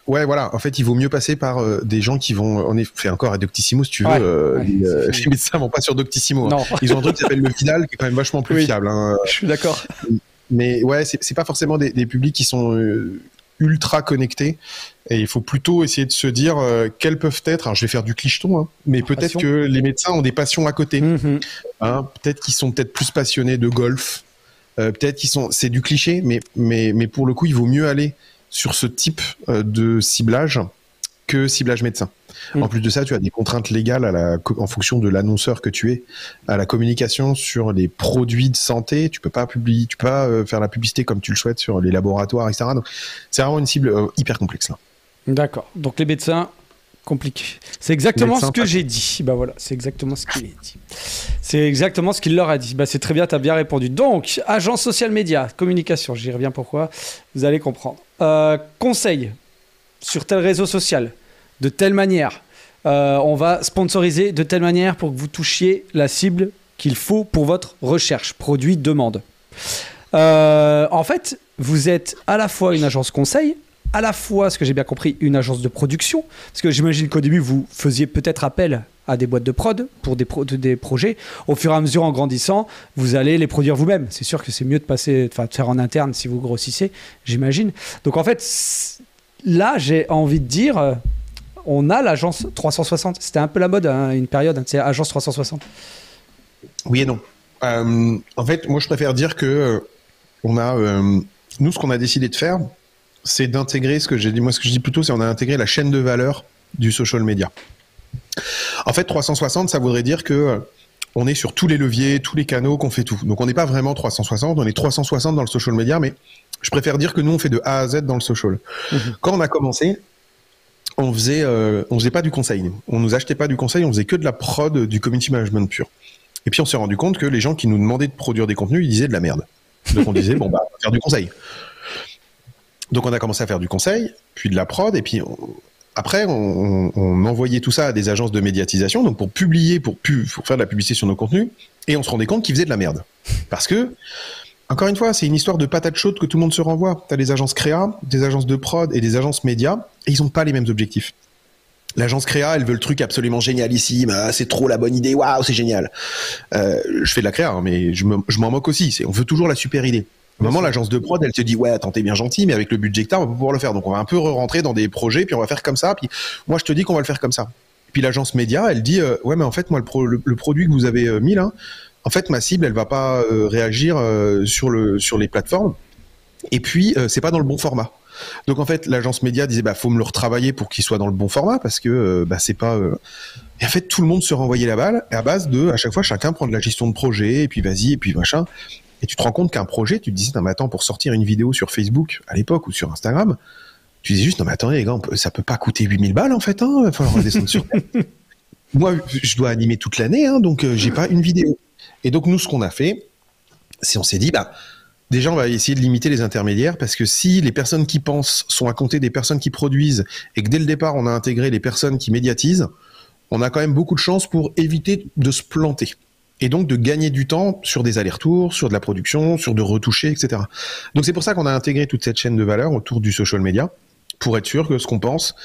Ouais, voilà. En fait, il vaut mieux passer par euh, des gens qui vont. On est fait encore à Doctissimo, si tu veux. Ouais, euh, ouais, les, euh, médecins vont pas sur Doctissimo. hein. Ils ont un truc qui s'appelle le Vidal, qui est quand même vachement plus Oui. fiable. hein. je suis d'accord. Mais ouais, c'est pas forcément des, des publics qui sont euh, ultra connectés. Et il faut plutôt essayer de se dire euh, quelles peuvent être. Alors, je vais faire du clicheton, hein, mais peut-être que les médecins ont des passions à côté. Hein, peut-être qu'ils sont peut-être plus passionnés de golf. Euh, peut-être qu'ils sont. C'est du cliché, mais mais mais pour le coup, il vaut mieux aller sur ce type euh, de ciblage que ciblage médecin. Mm. En plus de ça, tu as des contraintes légales à la, co- en fonction de l'annonceur que tu es, à la communication sur les produits de santé. Tu peux pas publier, tu peux pas euh, faire la publicité comme tu le souhaites sur les laboratoires, etc. Donc, c'est vraiment une cible euh, hyper complexe là. D'accord. Donc les médecins, compliqué. C'est exactement ce que j'ai dit. Bah voilà, c'est exactement ce qu'il a dit. C'est exactement ce qu'il leur a dit. Bah c'est très bien, tu as bien répondu. Donc, agence social média, communication, j'y reviens pourquoi, vous allez comprendre. Euh, conseil sur tel réseau social, de telle manière. Euh, on va sponsoriser de telle manière pour que vous touchiez la cible qu'il faut pour votre recherche, produit, demande. Euh, en fait, vous êtes à la fois une agence conseil, à la fois, ce que j'ai bien compris, une agence de production. Parce que j'imagine qu'au début, vous faisiez peut-être appel à des boîtes de prod pour des, pro- des projets. Au fur et à mesure, en grandissant, vous allez les produire vous-même. C'est sûr que c'est mieux de passer, de faire en interne si vous grossissez, j'imagine. Donc en fait, là, j'ai envie de dire, euh, on a l'agence 360. C'était un peu la mode, hein, une période, hein, c'est agence 360. Oui et non. Euh, en fait, moi, je préfère dire que euh, on a, nous, ce qu'on a décidé de faire, c'est d'intégrer ce que j'ai dit. Moi, ce que je dis plutôt, c'est on a intégré la chaîne de valeur du social media. En fait, 360, ça voudrait dire que euh, on est sur tous les leviers, tous les canaux, qu'on fait tout. Donc, on n'est pas vraiment 360, on est 360 dans le social media, mais je préfère dire que nous, on fait de A à Z dans le social. Mhm. Quand on a commencé, on faisait, euh, on faisait pas du conseil. On nous achetait pas du conseil, on faisait que de la prod, du community management pur. Et puis on s'est rendu compte que les gens qui nous demandaient de produire des contenus, ils disaient de la merde. Donc on disait bon bah on va faire du conseil. Donc on a commencé à faire du conseil, puis de la prod, et puis après on, envoyait tout ça à des agences de médiatisation, donc pour publier, pour, faire de la publicité sur nos contenus, et on se rendait compte qu'ils faisaient de la merde. Parce que encore une fois, c'est une histoire de patate chaude que tout le monde se renvoie. T'as des agences créa, des agences de prod et des agences médias, et ils n'ont pas les mêmes objectifs. L'agence créa, elle veut le truc absolument génialissime. Ah, c'est trop la bonne idée. Waouh, c'est génial. Euh, je fais de la créa, hein, mais je me- je m'en moque aussi. On veut toujours la super idée. Au moment, l'agence de prod, elle te dit, ouais, attends, t'es bien gentil, mais avec le budget que t'as, on va pas pouvoir le faire. Donc, on va un peu re-rentrer dans des projets, puis on va faire comme ça. Puis, moi, je te dis qu'on va le faire comme ça. Puis, l'agence média, elle dit, euh, ouais, mais en fait, moi, le, pro- le- le produit que vous avez euh, mis là, en fait, ma cible, elle va pas euh, réagir sur le, sur les plateformes. Et puis, c'est pas dans le bon format. Donc en fait, l'agence média disait bah faut me le retravailler pour qu'il soit dans le bon format parce que euh, bah c'est pas. euh, Et en fait, tout le monde se renvoyait la balle à base de à chaque fois chacun prend de la gestion de projet et puis vas-y et puis machin. Et tu te rends compte qu'un projet, tu te dis non mais attends pour sortir une vidéo sur Facebook à l'époque ou sur Instagram, tu dis juste non mais attendez les gars, peut- ça peut pas coûter 8000 balles en fait, hein, va falloir redescendre sur. Moi, je dois animer toute l'année, hein, donc euh, j'ai pas une vidéo. Et donc nous, ce qu'on a fait, c'est on s'est dit bah Déjà, on va essayer de limiter les intermédiaires parce que si les personnes qui pensent sont à compter des personnes qui produisent et que dès le départ on a intégré les personnes qui médiatisent, on a quand même beaucoup de chances pour éviter de se planter et donc de gagner du temps sur des allers-retours, sur de la production, sur de retoucher, etc. Donc c'est pour ça qu'on a intégré toute cette chaîne de valeur autour du social media pour être sûr que ce qu'on pense,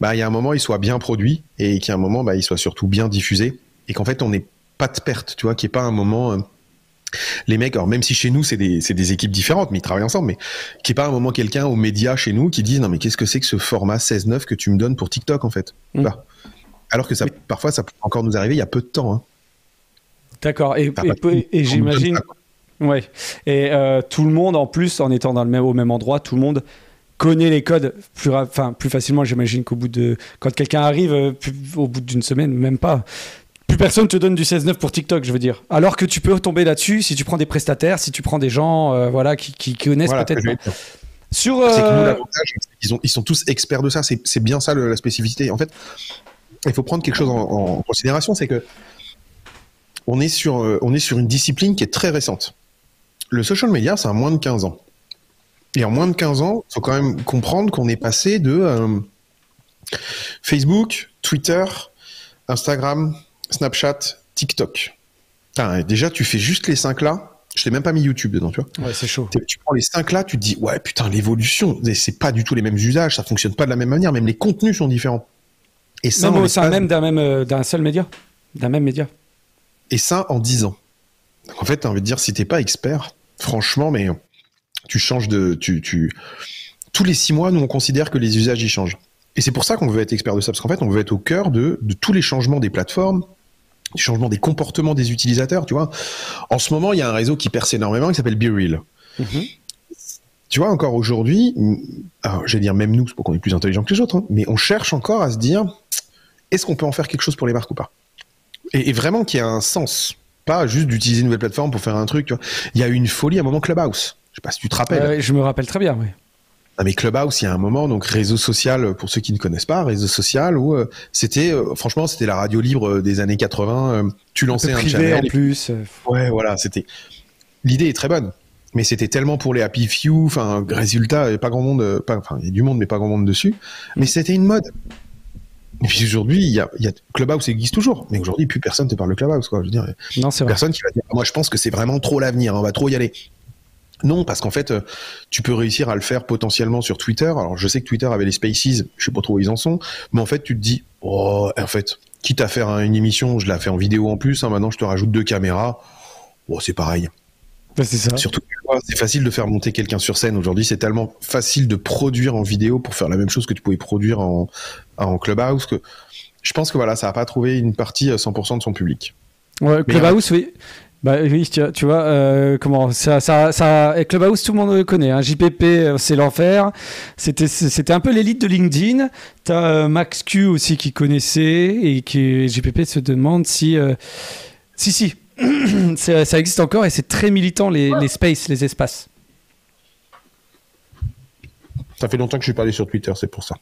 bah il y a un moment il soit bien produit et qu'il y a un moment bah, il soit surtout bien diffusé et qu'en fait on n'ait pas de perte, tu vois, qu'il n'y ait pas un moment euh, les mecs, alors même si chez nous c'est des, des équipes différentes, mais ils travaillent ensemble, mais qu'il n'y ait pas un moment quelqu'un aux médias chez nous qui dise non mais qu'est-ce que c'est que ce format 16-9 que tu me donnes pour TikTok en fait? Mm. Bah, Alors que ça, parfois ça peut encore nous arriver il y a peu de temps. Hein. D'accord. Et, j'imagine. Ouais. Et euh, tout le monde, en plus, en étant dans le même, au même endroit, tout le monde connaît les codes plus, enfin, plus facilement. J'imagine qu'au bout de. Quand quelqu'un arrive, euh, plus- au bout d'une semaine, même pas. Plus personne te donne du 16-9 pour TikTok, je veux dire. Alors que tu peux tomber là-dessus si tu prends des prestataires, si tu prends des gens euh, voilà, qui, qui connaissent Voilà, peut-être. Sur. C'est que nous, euh, l'avantage, ont- ils sont tous experts de ça. C'est c'est bien ça le- la spécificité. En fait, il faut prendre quelque chose en, en considération, c'est que on est sur euh, on est sur une discipline qui est très récente. Le social media, c'est à moins de 15 ans. Et en moins de 15 ans, il faut quand même comprendre qu'on est passé de euh, Facebook, Twitter, Instagram, Snapchat, TikTok. Déjà, tu fais juste les cinq là. Je t'ai même pas mis YouTube dedans, tu vois. ouais, c'est chaud. Tu prends les cinq là, tu te dis ouais putain l'évolution, c'est pas du tout les mêmes usages, ça fonctionne pas de la même manière, même les contenus sont différents. Et ça, Même au sein même d'un même euh, d'un seul média, d'un même média? Et ça en 10 ans. Donc en fait, t'as envie de dire si t'es pas expert, franchement, mais tu changes de, tu, tu, tous les six mois, nous, on considère que les usages y changent. Et c'est pour ça qu'on veut être expert de ça, parce qu'en fait, on veut être au cœur de, de tous les changements des plateformes, du changement des comportements des utilisateurs, tu vois. En ce moment, il y a un réseau qui perce énormément qui s'appelle BeReal. Mm-hmm. Tu vois, encore aujourd'hui, je vais dire même nous, c'est pour qu'on est plus intelligent que les autres, hein, mais on cherche encore à se dire, est-ce qu'on peut en faire quelque chose pour les marques ou pas? Et, vraiment qu'il y a un sens, pas juste d'utiliser une nouvelle plateforme pour faire un truc. Tu vois. Il y a eu une folie à un moment Clubhouse. Je sais pas si tu te rappelles. je me rappelle très bien, oui. Ah, mais Clubhouse, il y a un moment, donc réseau social, pour ceux qui ne connaissent pas, réseau social où euh, c'était, euh, franchement, c'était la radio libre des années 80. Euh, tu lançais un, privé en plus. Ouais, voilà, c'était. L'idée est très bonne, mais c'était tellement pour les happy few. Enfin, résultat, il y a pas grand monde, pas, enfin, il y a du monde, mais pas grand monde dessus. Mais c'était une mode. Et puis aujourd'hui, il y a, y a, Clubhouse existe toujours, mais aujourd'hui, plus personne te parle de Clubhouse, quoi. Je veux dire, non, c'est personne qui va dire, moi, je pense que c'est vraiment trop l'avenir, on va trop y aller. Non, parce qu'en fait, euh, tu peux réussir à le faire potentiellement sur Twitter. Alors, je sais que Twitter avait les Spaces, je sais pas trop où ils en sont, mais en fait, tu te dis, oh, en fait, quitte à faire une émission, je la fais en vidéo en plus. Hein, maintenant, je te rajoute deux caméras. Bon, c'est pareil. c'est ça. Surtout, c'est facile de faire monter quelqu'un sur scène. Aujourd'hui, c'est tellement facile de produire en vidéo pour faire la même chose que tu pouvais produire en, en Clubhouse que je pense que voilà, ça n'a pas trouvé une partie 100% de son public. Ouais, Clubhouse, oui. Bah oui, tu, vois, euh, comment ça, ça, ça, Clubhouse, tout le monde le connaît. Hein. JPP, euh, c'est l'enfer. C'était, c'était un peu l'élite de LinkedIn. T'as euh, Max Q aussi qui connaissait et qui JPP se demande si, si, si, ça existe encore et c'est très militant les, les spaces, les espaces. Ça fait longtemps que je suis pas allé sur Twitter, c'est pour ça.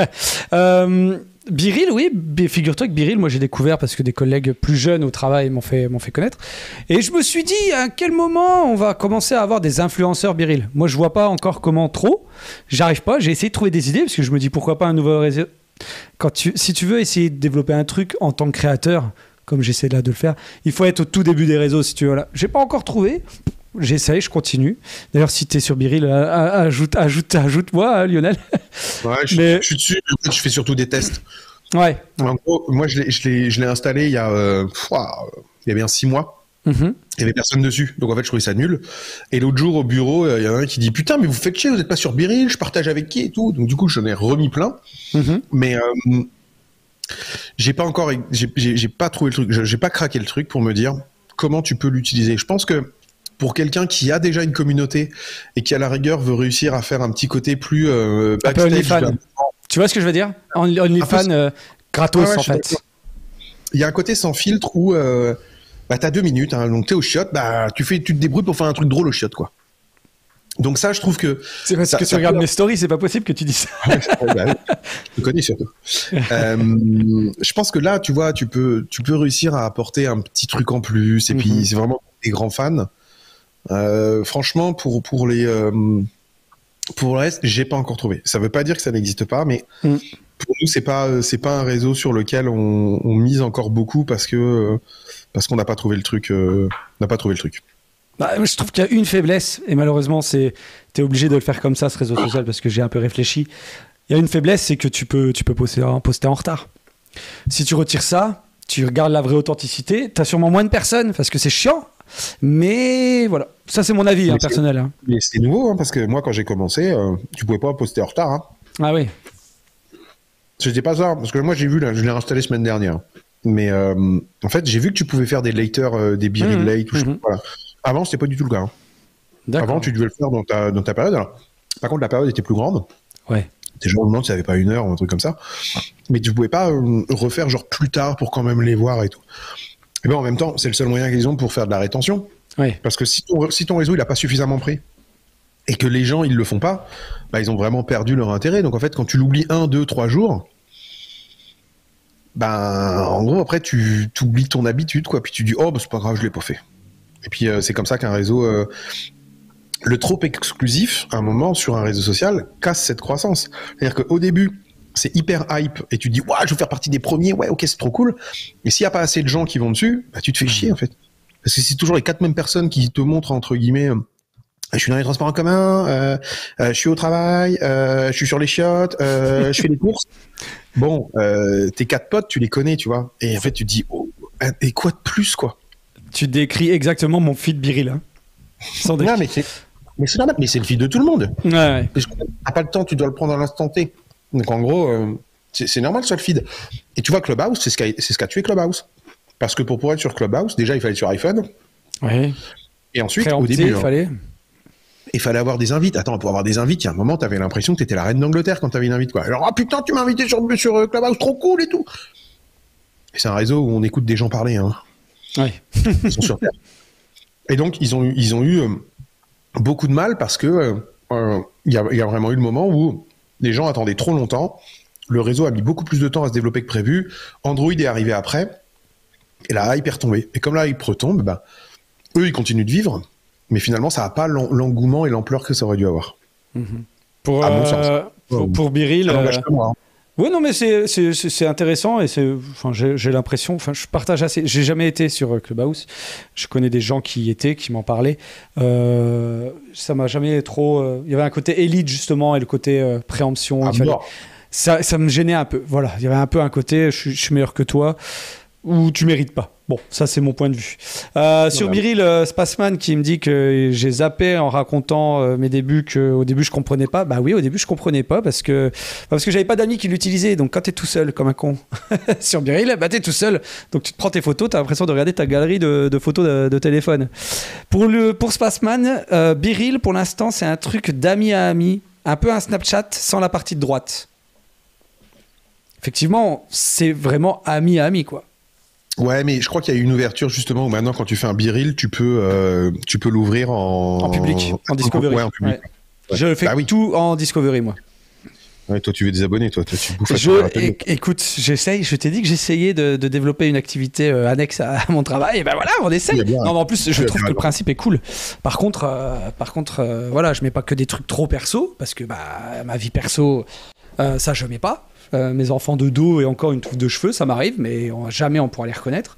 euh, Biril, oui, figure-toi que Biril, moi j'ai découvert parce que des collègues plus jeunes au travail m'ont fait, fait connaître. Et je me suis dit, à quel moment on va commencer à avoir des influenceurs Biril? Moi je vois pas encore comment trop. J'arrive pas, j'ai essayé de trouver des idées parce que je me dis pourquoi pas un nouveau réseau? Quand si tu veux essayer de développer un truc en tant que créateur, comme j'essaie là de le faire, il faut être au tout début des réseaux si tu veux. Là. J'ai pas encore trouvé. J'essaye, je continue. D'ailleurs, si tu es sur Biril, ajoute, ajoute, ajoute-moi, hein, Lionel. Ouais, je, suis dessus. Je fais surtout des tests. Ouais. En gros, moi, je l'ai installé il y a, euh, il y a bien six mois. Mm-hmm. Il y avait personne dessus. Donc en fait, je trouvais ça nul. Et l'autre jour au bureau, euh, il y en a un qui dit Putain, mais vous faites chier, vous n'êtes pas sur Biril, je partage avec qui et tout. Donc du coup, j'en ai remis plein. Mm-hmm. Mais euh, j'ai pas encore, j'ai pas trouvé le truc, j'ai pas craqué le truc pour me dire comment tu peux l'utiliser. Je pense que pour quelqu'un qui a déjà une communauté et qui à la rigueur veut réussir à faire un petit côté plus euh, backstage. Tu vois ce que je veux dire? OnlyFans euh, gratos en fait. Il y a un côté sans filtre où euh, bah, t'as deux minutes, hein, donc t'es au shot, bah tu fais, tu te débrouilles pour faire un truc drôle au shot quoi. Donc ça, je trouve que c'est parce que tu regardes mes stories, c'est pas possible que tu dis ça. bah, je connais surtout. euh, je pense que là, tu vois, tu peux, tu peux réussir à apporter un petit truc en plus, et puis mhm. c'est vraiment des grands fans. Euh, franchement, pour pour les euh, pour le reste, j'ai pas encore trouvé. Ça veut pas dire que ça n'existe pas, mais mm. pour nous, c'est pas c'est pas un réseau sur lequel on, on mise encore beaucoup parce que parce qu'on n'a pas trouvé le truc, euh, n'a pas trouvé le truc. Bah, je trouve qu'il y a une faiblesse et malheureusement, c'est t'es obligé de le faire comme ça ce réseau social parce que j'ai un peu réfléchi. Il y a une faiblesse, c'est que tu peux tu peux poster, poster en retard. Si tu retires ça, tu regardes la vraie authenticité, tu as sûrement moins de personnes parce que c'est chiant mais voilà, ça c'est mon avis hein, personnel. Hein. Mais c'est nouveau, hein, parce que moi quand j'ai commencé, euh, tu pouvais pas poster en retard. Ah oui. C'était pas ça, parce que moi j'ai vu, là, je l'ai installé semaine dernière. Mais euh, en fait, j'ai vu que tu pouvais faire des later, euh, des biril mmh, late, mmh. voilà. Avant, c'était pas du tout le cas. Avant, tu devais le faire dans ta, dans ta période. par contre, la période était plus grande. Ouais. Déjà, au moment, tu n'avais pas une heure ou un truc comme ça. Mais tu pouvais pas refaire genre plus tard pour quand même les voir et tout. Et bien en même temps, c'est le seul moyen qu'ils ont pour faire de la rétention. Parce que si ton, si ton réseau il a pas suffisamment pris et que les gens ils le font pas, bah, ils ont vraiment perdu leur intérêt. Donc en fait, quand tu l'oublies un, deux, trois jours, ben en gros après tu oublies ton habitude quoi. Puis tu dis oh bah, c'est pas grave, je l'ai pas fait. Et puis euh, c'est comme ça qu'un réseau euh, le trop exclusif, à un moment sur un réseau social, casse cette croissance. C'est-à-dire qu'au début, c'est hyper hype et tu dis ouais je veux faire partie des premiers ouais ok c'est trop cool mais s'il y a pas assez de gens qui vont dessus bah tu te fais chier en fait parce que c'est toujours les quatre mêmes personnes qui te montrent entre guillemets euh, je suis dans les transports en commun euh, euh, je suis au travail je suis sur les chiottes je fais les courses bon tes quatre potes tu les connais tu vois et en fait tu te dis oh, et quoi de plus quoi? Tu décris exactement mon feed biril hein. sans non, mais Mais c'est normal, mais c'est le feed de tout le monde. Ouais, ouais. T'as pas le temps, tu dois le prendre à l'instant T. Donc en gros, euh, c'est normal sur le feed. Et tu vois, Clubhouse, c'est ce qu'a ce tué Clubhouse. Parce que pour pouvoir être sur Clubhouse, déjà il fallait être sur iPhone. Ouais. Et ensuite, au début, il fallait. il fallait avoir des invites. Attends, pour avoir des invites, il y a un moment, t'avais l'impression que t'étais la reine d'Angleterre quand t'avais une invite, quoi. Alors, ah putain, tu m'as invité sur, sur euh, Clubhouse, trop cool et tout. Et c'est un réseau où on écoute des gens parler, hein. Ouais. Ils sont sur Terre. Et donc, ils ont eu, ils ont eu euh, beaucoup de mal parce que euh, il y, a, il y a vraiment eu le moment où les gens attendaient trop longtemps. Le réseau a mis beaucoup plus de temps à se développer que prévu. Android est arrivé après. Et la hype est retombée. Et comme la hype retombe, bah, eux, ils continuent de vivre. Mais finalement, ça n'a pas l'en- l'engouement et l'ampleur que ça aurait dû avoir. Pour, À mon euh, sens. pour, pour Biril. Ça euh, Oui, non, mais c'est- intéressant et c'est. Enfin, j'ai l'impression. Enfin, je partage assez. J'ai jamais été sur euh, Clubhouse. Je connais des gens qui y étaient, qui m'en parlaient. Euh, ça m'a jamais trop. euh, Il y avait un côté élite justement et le côté euh, préemption. Fallait- mort. ça, ça me gênait un peu. Voilà, il y avait un peu un côté. Je, suis- je suis meilleur que toi ou tu mérites pas. Bon, ça c'est mon point de vue. Euh, sur. Biril euh, Spassman qui me dit que j'ai zappé en racontant euh, mes débuts que au début je comprenais pas. Bah oui, au début je comprenais pas parce que parce que j'avais pas d'amis qui l'utilisaient. Donc quand t'es tout seul comme un con sur Biril, bah t'es tout seul. Donc tu te prends tes photos, t'as l'impression de regarder ta galerie de, de photos de, de téléphone. Pour le pour Spassman, euh, Biril pour l'instant c'est un truc d'ami à ami, un peu un Snapchat sans la partie de droite. Effectivement, c'est vraiment ami à ami quoi. Ouais, mais je crois qu'il y a une ouverture justement où maintenant, quand tu fais un biril, tu peux, euh, tu peux l'ouvrir en... En public, en Discovery. Ouais, en public. Ouais. Je fais Bah oui. tout en Discovery, moi. Ouais, toi, tu veux des abonnés, toi, toi tu bouffes Je, écoute, j'essaye. Je t'ai dit que j'essayais de, de développer une activité euh, annexe à, à mon travail. Et ben voilà, on essaye. Bien- Non, mais en plus, je trouve bien que le principe est cool. Par contre, euh, par contre, euh, voilà, je mets pas que des trucs trop perso parce que bah ma vie perso, ça je mets pas. Euh, mes enfants de dos et encore une touffe de cheveux, ça m'arrive, mais on- jamais on pourra les reconnaître.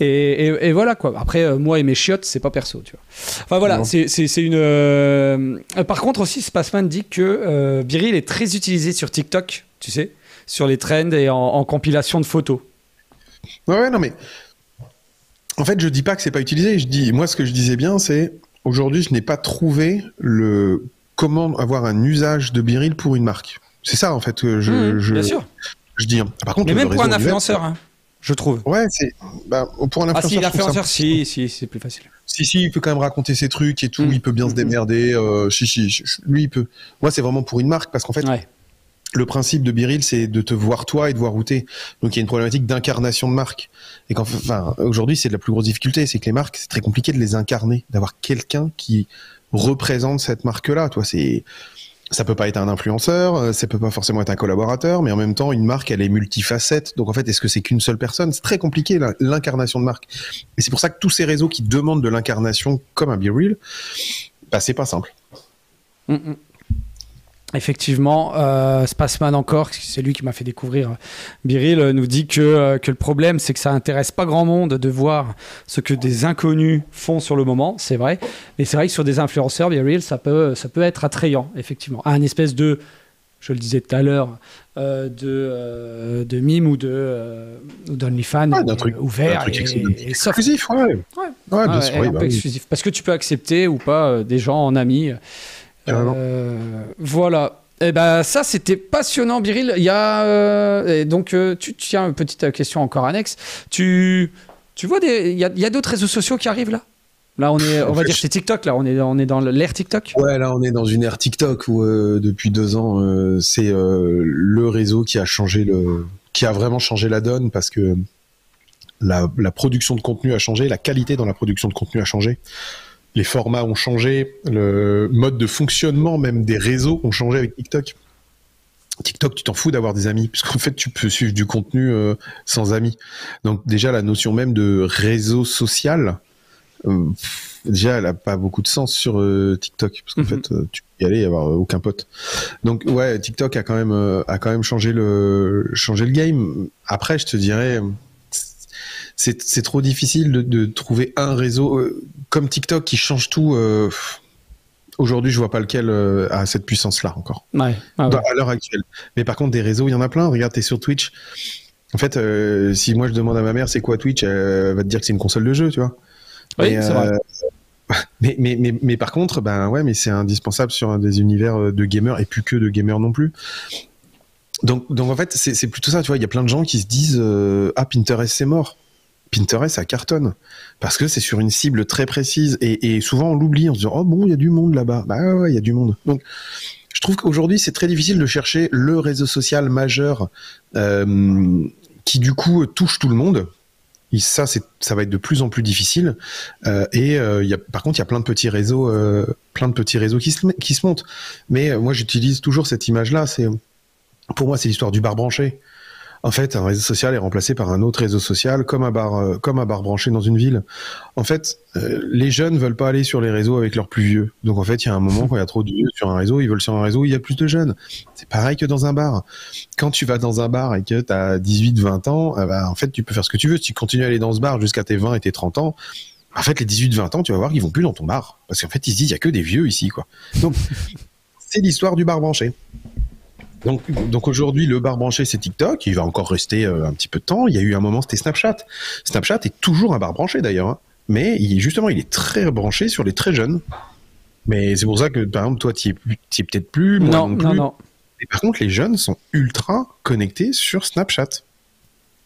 Et, et- et voilà quoi. Après, euh, moi et mes chiottes, c'est pas perso, tu vois. Enfin voilà, c'est une. euh, Par contre aussi, Spaceman dit que Biril est très utilisé sur TikTok, tu sais, sur les trends et en, en compilation de photos. Ouais, ouais, non, mais en fait, je dis pas que c'est pas utilisé. Je dis, moi, ce que je disais bien, c'est aujourd'hui, je n'ai pas trouvé le comment avoir un usage de biril pour une marque. C'est ça, en fait, que je, Mmh, je, bien sûr. je dis. Par contre, Mais même pour un influenceur, hein, je trouve. Ouais, c'est bah, pour un Ah influenceur. si, trouve ça l'influenceur, si, si, c'est plus facile. Si, si, il peut quand même raconter ses trucs et tout, Mm. il peut bien se Mm. démerder. euh, si, si, lui, il peut. Moi, c'est vraiment pour une marque parce qu'en fait, Ouais. le principe de Biril, c'est de te voir toi et de voir où t'es. Donc, il y a une problématique d'incarnation de marque. Et qu'en enfin, aujourd'hui, c'est de la plus grosse difficulté, c'est que les marques, c'est très compliqué de les incarner, d'avoir quelqu'un qui représente cette marque-là. Toi, c'est, ça peut pas être un influenceur, euh, ça peut pas forcément être un collaborateur, mais en même temps, une marque, elle est multifacette. Donc, en fait, est-ce que c'est qu'une seule personne? C'est très compliqué, l'incarnation de marque. Et c'est pour ça que tous ces réseaux qui demandent de l'incarnation comme un BeReal, bah, c'est pas simple. Mm, mm. Effectivement, euh, Spaceman encore, c'est lui qui m'a fait découvrir euh, Biril, euh, nous dit que, que le problème c'est que ça intéresse pas grand monde de voir ce que des inconnus font sur le moment, c'est vrai. Mais c'est vrai que sur des influenceurs, Biril, ça peut, ça peut être attrayant, effectivement. Un espèce de, je le disais tout à l'heure, euh, de, euh, de mime ou de euh, d'OnlyFans truc- ouvert un truc et, ex- et soft. exclusif, ouais. Ouais, bien sûr, oui, bah oui. exclusif. Parce que tu peux accepter ou pas des gens en amis. Euh, voilà. Et ben ça c'était passionnant, Biril. Il y a euh, et donc euh, tu tiens une petite question encore annexe. Tu tu vois des il y a, d'autres réseaux sociaux qui arrivent là? Là on est on va dire c'est TikTok là on est on est dans l'ère TikTok? Ouais, là, on est dans une ère TikTok où euh, depuis deux ans, c'est le réseau qui a changé le, qui a vraiment changé la donne parce que la, la production de contenu a changé, la qualité dans la production de contenu a changé, les formats ont changé, le mode de fonctionnement même des réseaux ont changé avec TikTok. TikTok, tu t'en fous d'avoir des amis, puisqu'en fait, tu peux suivre du contenu euh, sans amis. Donc déjà, la notion même de réseau social, euh, déjà, elle a pas beaucoup de sens sur euh, TikTok, parce qu'en Mhm. fait, tu peux y aller et avoir aucun pote. Donc ouais, TikTok a quand même a quand même changé le changé le game. Après, je te dirais, c'est c'est trop difficile de, de trouver un réseau euh, comme TikTok qui change tout. euh, Aujourd'hui, je vois pas lequel euh, a cette puissance-là encore Ouais. ah ouais. dans- à l'heure actuelle. Mais par contre, des réseaux, il y en a plein. Regarde, t'es sur Twitch. En fait, si moi je demande à ma mère c'est quoi Twitch, elle va te dire que c'est une console de jeu, tu vois. Oui, Mais, c'est vrai. Mais, mais, mais, mais par contre, ben ouais, mais c'est indispensable sur des univers de gamers et plus que de gamers non plus. Donc, donc en fait, c'est plutôt ça, tu vois. Il y a plein de gens qui se disent Ah, Pinterest, c'est mort. Pinterest, ça cartonne. Parce que c'est sur une cible très précise. Et, souvent, on l'oublie en se disant Oh bon, il y a du monde là-bas. Bah ouais, il y a du monde. Donc, je trouve qu'aujourd'hui, c'est très difficile de chercher le réseau social majeur euh, qui, du coup, touche tout le monde. Et ça, ça va être de plus en plus difficile. Euh, et euh, par contre, il y a plein de petits réseaux, plein de petits réseaux qui se, qui se montent. Mais moi, j'utilise toujours cette image-là. C'est pour moi, c'est l'histoire du bar branché. En fait, un réseau social est remplacé par un autre réseau social, comme un bar, euh, comme un bar branché dans une ville. En fait, euh, les jeunes veulent pas aller sur les réseaux avec leurs plus vieux. Donc en fait, il y a un moment quand il y a trop de vieux sur un réseau, ils veulent sur un réseau où il y a plus de jeunes. C'est pareil que dans un bar. Quand tu vas dans un bar et que tu as 18, 20 ans, eh ben, en fait, tu peux faire ce que tu veux. Si tu continues à aller dans ce bar jusqu'à tes 20 et tes 30 ans, en fait, les 18, 20 ans, tu vas voir qu'ils vont plus dans ton bar. Parce qu'en fait, ils se disent, il y a que des vieux ici, quoi. Donc, c'est l'histoire du bar branché. Donc, donc aujourd'hui, le bar branché, c'est TikTok. Il va encore rester euh, un petit peu de temps. Il y a eu un moment, c'était Snapchat. Snapchat est toujours un bar branché d'ailleurs, hein. mais il, justement, il est très branché sur les très jeunes. Mais c'est pour ça que, par exemple, toi, tu es, es peut-être plus, moi non, plus. Non, non. Et par contre, les jeunes sont ultra connectés sur Snapchat.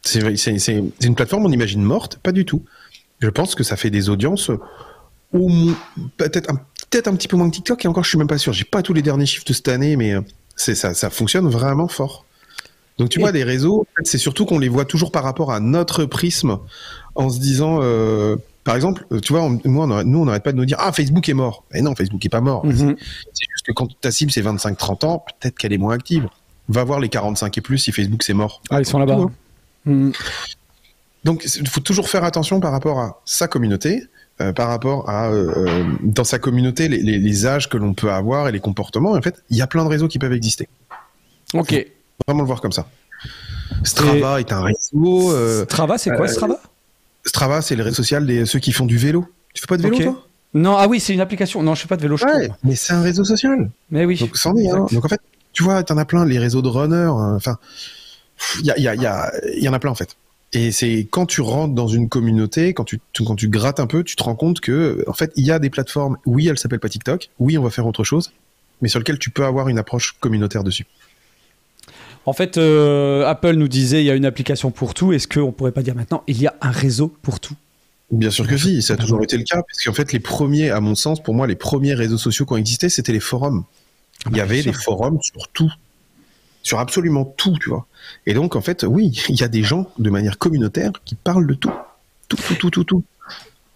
C'est une plateforme, on imagine morte, pas du tout. Je pense que ça fait des audiences peut-être un, peut un petit peu moins que TikTok, et encore, je suis même pas sûr. J'ai pas tous les derniers chiffres de cette année, mais euh, c'est ça, ça fonctionne vraiment fort. Donc tu vois, des réseaux, c'est surtout qu'on les voit toujours par rapport à notre prisme, en se disant, euh, par exemple, euh, tu vois, nous on n'arrête pas de nous dire, ah Facebook est mort. Mais non, Facebook est pas mort. Mhm. C'est juste que quand ta cible c'est 25-30 ans, peut-être qu'elle est moins active. Va voir les 45 et plus si Facebook c'est mort. Ah, ils sont là-bas. Mhm. Donc il faut toujours faire attention par rapport à sa communauté, euh, par rapport à euh, euh, dans sa communauté les, les, âges que l'on peut avoir et les comportements. en fait, il y a plein de réseaux qui peuvent exister. Ok. Faut vraiment le voir comme ça. Strava est un réseau. Strava, c'est quoi Strava? Strava, c'est le réseau social des ceux qui font du vélo. Tu fais pas de vélo toi? Non, ah oui, c'est une application. Non, je fais pas de vélo. Ouais, mais c'est un réseau social. Mais oui. Donc c'en est. Hein. Donc en fait, tu vois, tu en as plein, les réseaux de runners. Enfin, il y, a, y, a, y, y en a plein en fait. Et c'est quand tu rentres dans une communauté, quand tu, quand tu grattes un peu, tu te rends compte que, en fait, il y a des plateformes, oui, elles s'appellent pas TikTok, oui, on va faire autre chose, mais sur lesquelles tu peux avoir une approche communautaire dessus. En fait, euh, Apple nous disait il y a une application pour tout. Est-ce qu'on pourrait pas dire maintenant il y a un réseau pour tout? Bien sûr que si, ça a toujours été le cas, parce qu'en fait, les premiers, à mon sens, pour moi, les premiers réseaux sociaux qui ont existé, c'était les forums. Il y avait des forums sur tout, sur absolument tout, tu vois. Et donc, en fait, oui, il y a des gens de manière communautaire qui parlent de tout. Tout, tout, tout, tout, tout.